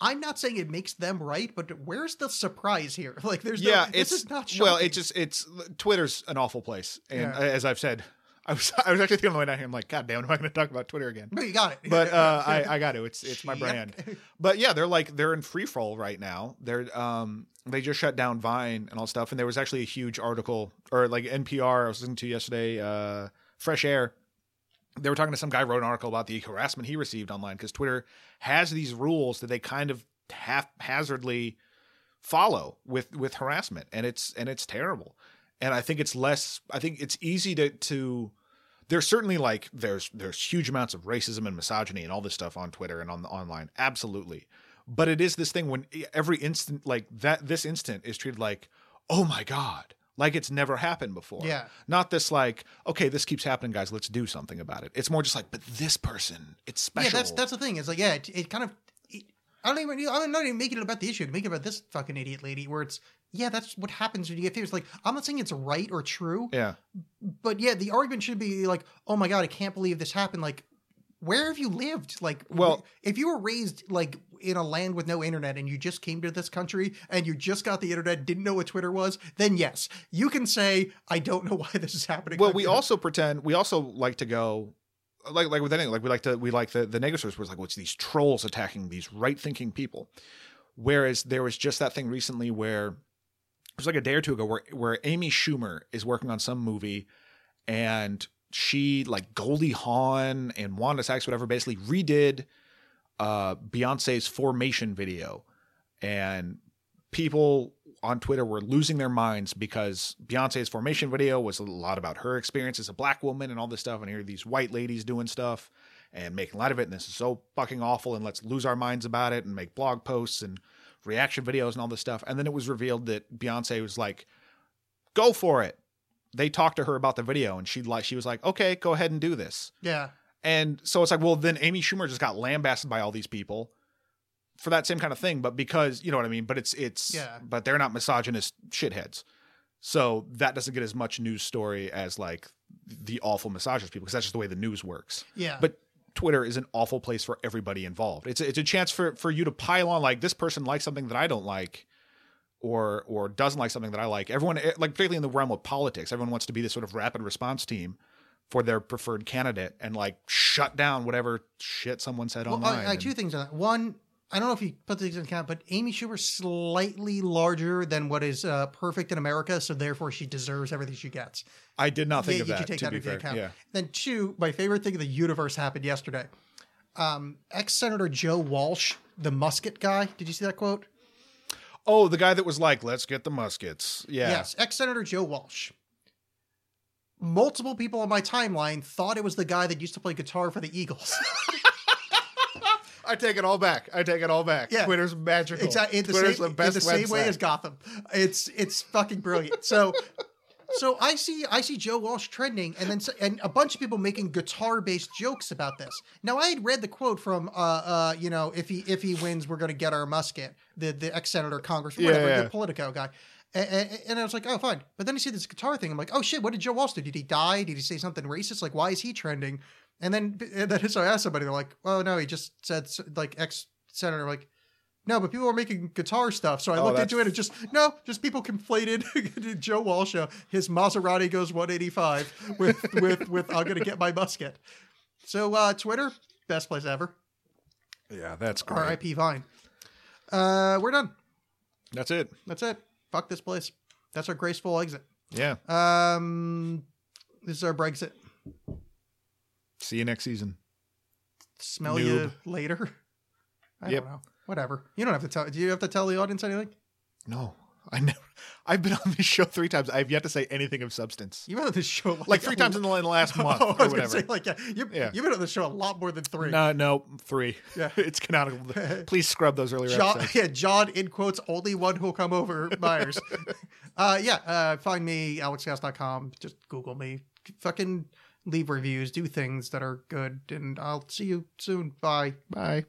I'm not saying it makes them right, but where's the surprise here? Like, there's yeah no, this it's is not well shocking. it just it's twitter's an awful place and Yeah. as i've said i was i was actually thinking on the way down here i'm like god damn am i going to talk about twitter again No, you got it. but uh, I, I got to. It's it's my brand. But yeah, they're like they're in free fall right now. They're um they just shut down Vine and all stuff. And there was actually a huge article or like NPR I was listening to yesterday. Uh, Fresh Air. They were talking to some guy wrote an article about the harassment he received online because Twitter has these rules that they kind of haphazardly follow with with harassment and it's and it's terrible. And i think it's less i think it's easy to to there's certainly like there's there's huge amounts of racism and misogyny and all this stuff on twitter and on the online absolutely. But it is this thing when every instant like that this instant is treated like oh my god like it's never happened before Yeah. not this like okay this keeps happening guys let's do something about it it's more just like but this person it's special Yeah, that's that's the thing. It's like, yeah, it, it kind of. It, I don't even. I'm not even making it about the issue. I'm making it about this fucking idiot lady. Where it's, yeah, that's what happens when you get famous. Like, I'm not saying it's right or true, yeah but yeah, the argument should be like, oh my god, I can't believe this happened. Like, where have you lived? Like, Well- if you were raised like in a land with no internet and you just came to this country and you just got the internet, didn't know what Twitter was, then yes, you can say, I don't know why this is happening. Well, we also pretend we also like to go like like with anything like we like to we like the the negative source was like what's these trolls attacking these right thinking people, whereas there was just that thing recently where it was like a day or two ago where where Amy Schumer is working on some movie and she like Goldie Hawn and Wanda Sykes whatever basically redid uh Beyonce's formation video and people on Twitter were losing their minds because Beyonce's formation video was a lot about her experience as a black woman and all this stuff. And here are these white ladies doing stuff and making light of it. And this is so fucking awful. And let's lose our minds about it and make blog posts and reaction videos and all this stuff. And then it was revealed that Beyonce was like, go for it. They talked to her about the video and she like she was like, okay, go ahead and do this. yeah, And so it's like, well, then Amy Schumer just got lambasted by all these people for that same kind of thing, but because you know what I mean. But it's it's Yeah. but they're not misogynist shitheads, so that doesn't get as much news story as like the awful misogynist people because that's just the way the news works. yeah, But Twitter is an awful place for everybody involved. It's a, it's a chance for for you to pile on like this person likes something that I don't like. Or, or doesn't like something that I like. Everyone, eh, like particularly in the realm of politics, everyone wants to be this sort of rapid response team for their preferred candidate and like shut down whatever shit someone said Well, online. And- two things on that. One, I don't know if you put these in account, but Amy Schumer slightly larger than what is uh, perfect in America, so therefore she deserves everything she gets. I did not think yeah, of you that. take that into fair, account. yeah. Then two, my favorite thing in the universe happened yesterday. Um, Ex Senator Joe Walsh, the musket guy. Did you see that quote? Oh, the guy that was like, "Let's get the muskets." Yeah. Yes, ex Senator Joe Walsh. Multiple people on my timeline thought it was the guy that used to play guitar for the Eagles. I take it all back. I take it all back. Yeah. Twitter's magical. exactly in the Twitter's same, the best in the same way as Gotham. It's it's fucking brilliant. So so I see I see Joe Walsh trending, and then and a bunch of people making guitar based jokes about this. Now I had read the quote from uh uh you know if he if he wins we're gonna get our musket the the ex senator Congress whatever Yeah. the Politico guy. And, and I was like, oh, fine. But then I see this guitar thing. I'm like, oh shit, what did Joe Walsh do? Did he die? Did he say something racist? Like, why is he trending? And then, and then so I asked somebody, they're like, oh no, he just said like ex senator, like, no, but people are making guitar stuff. So I Oh, looked that's- into it and just no, just people conflated Joe Walsh. uh, His Maserati goes 185 with with with I'm gonna get my musket. So uh, Twitter, best place ever. Yeah, that's great. R.I.P. Vine. Uh, we're done. That's it. That's it. Fuck this place. That's our graceful exit. Yeah. Um, this is our Brexit. See you next season. Smell you later. I Yep. don't know. Whatever. You don't have to tell. Do you have to tell the audience anything? No, I never. I've been on this show three times. I've yet to say anything of substance. You've been on this show like, Like three times in the in the last month Oh, I or whatever. say, like, yeah, you, Yeah. you've been on the show a lot more than three. No, no, three. Yeah. it's canonical. Please scrub those earlier John, episodes. yeah, John in quotes, only one who'll come over Meyers. uh, yeah, uh, find me, alexxcast.com. Just Google me. Fucking leave reviews, do things that are good, and I'll see you soon. Bye. Bye.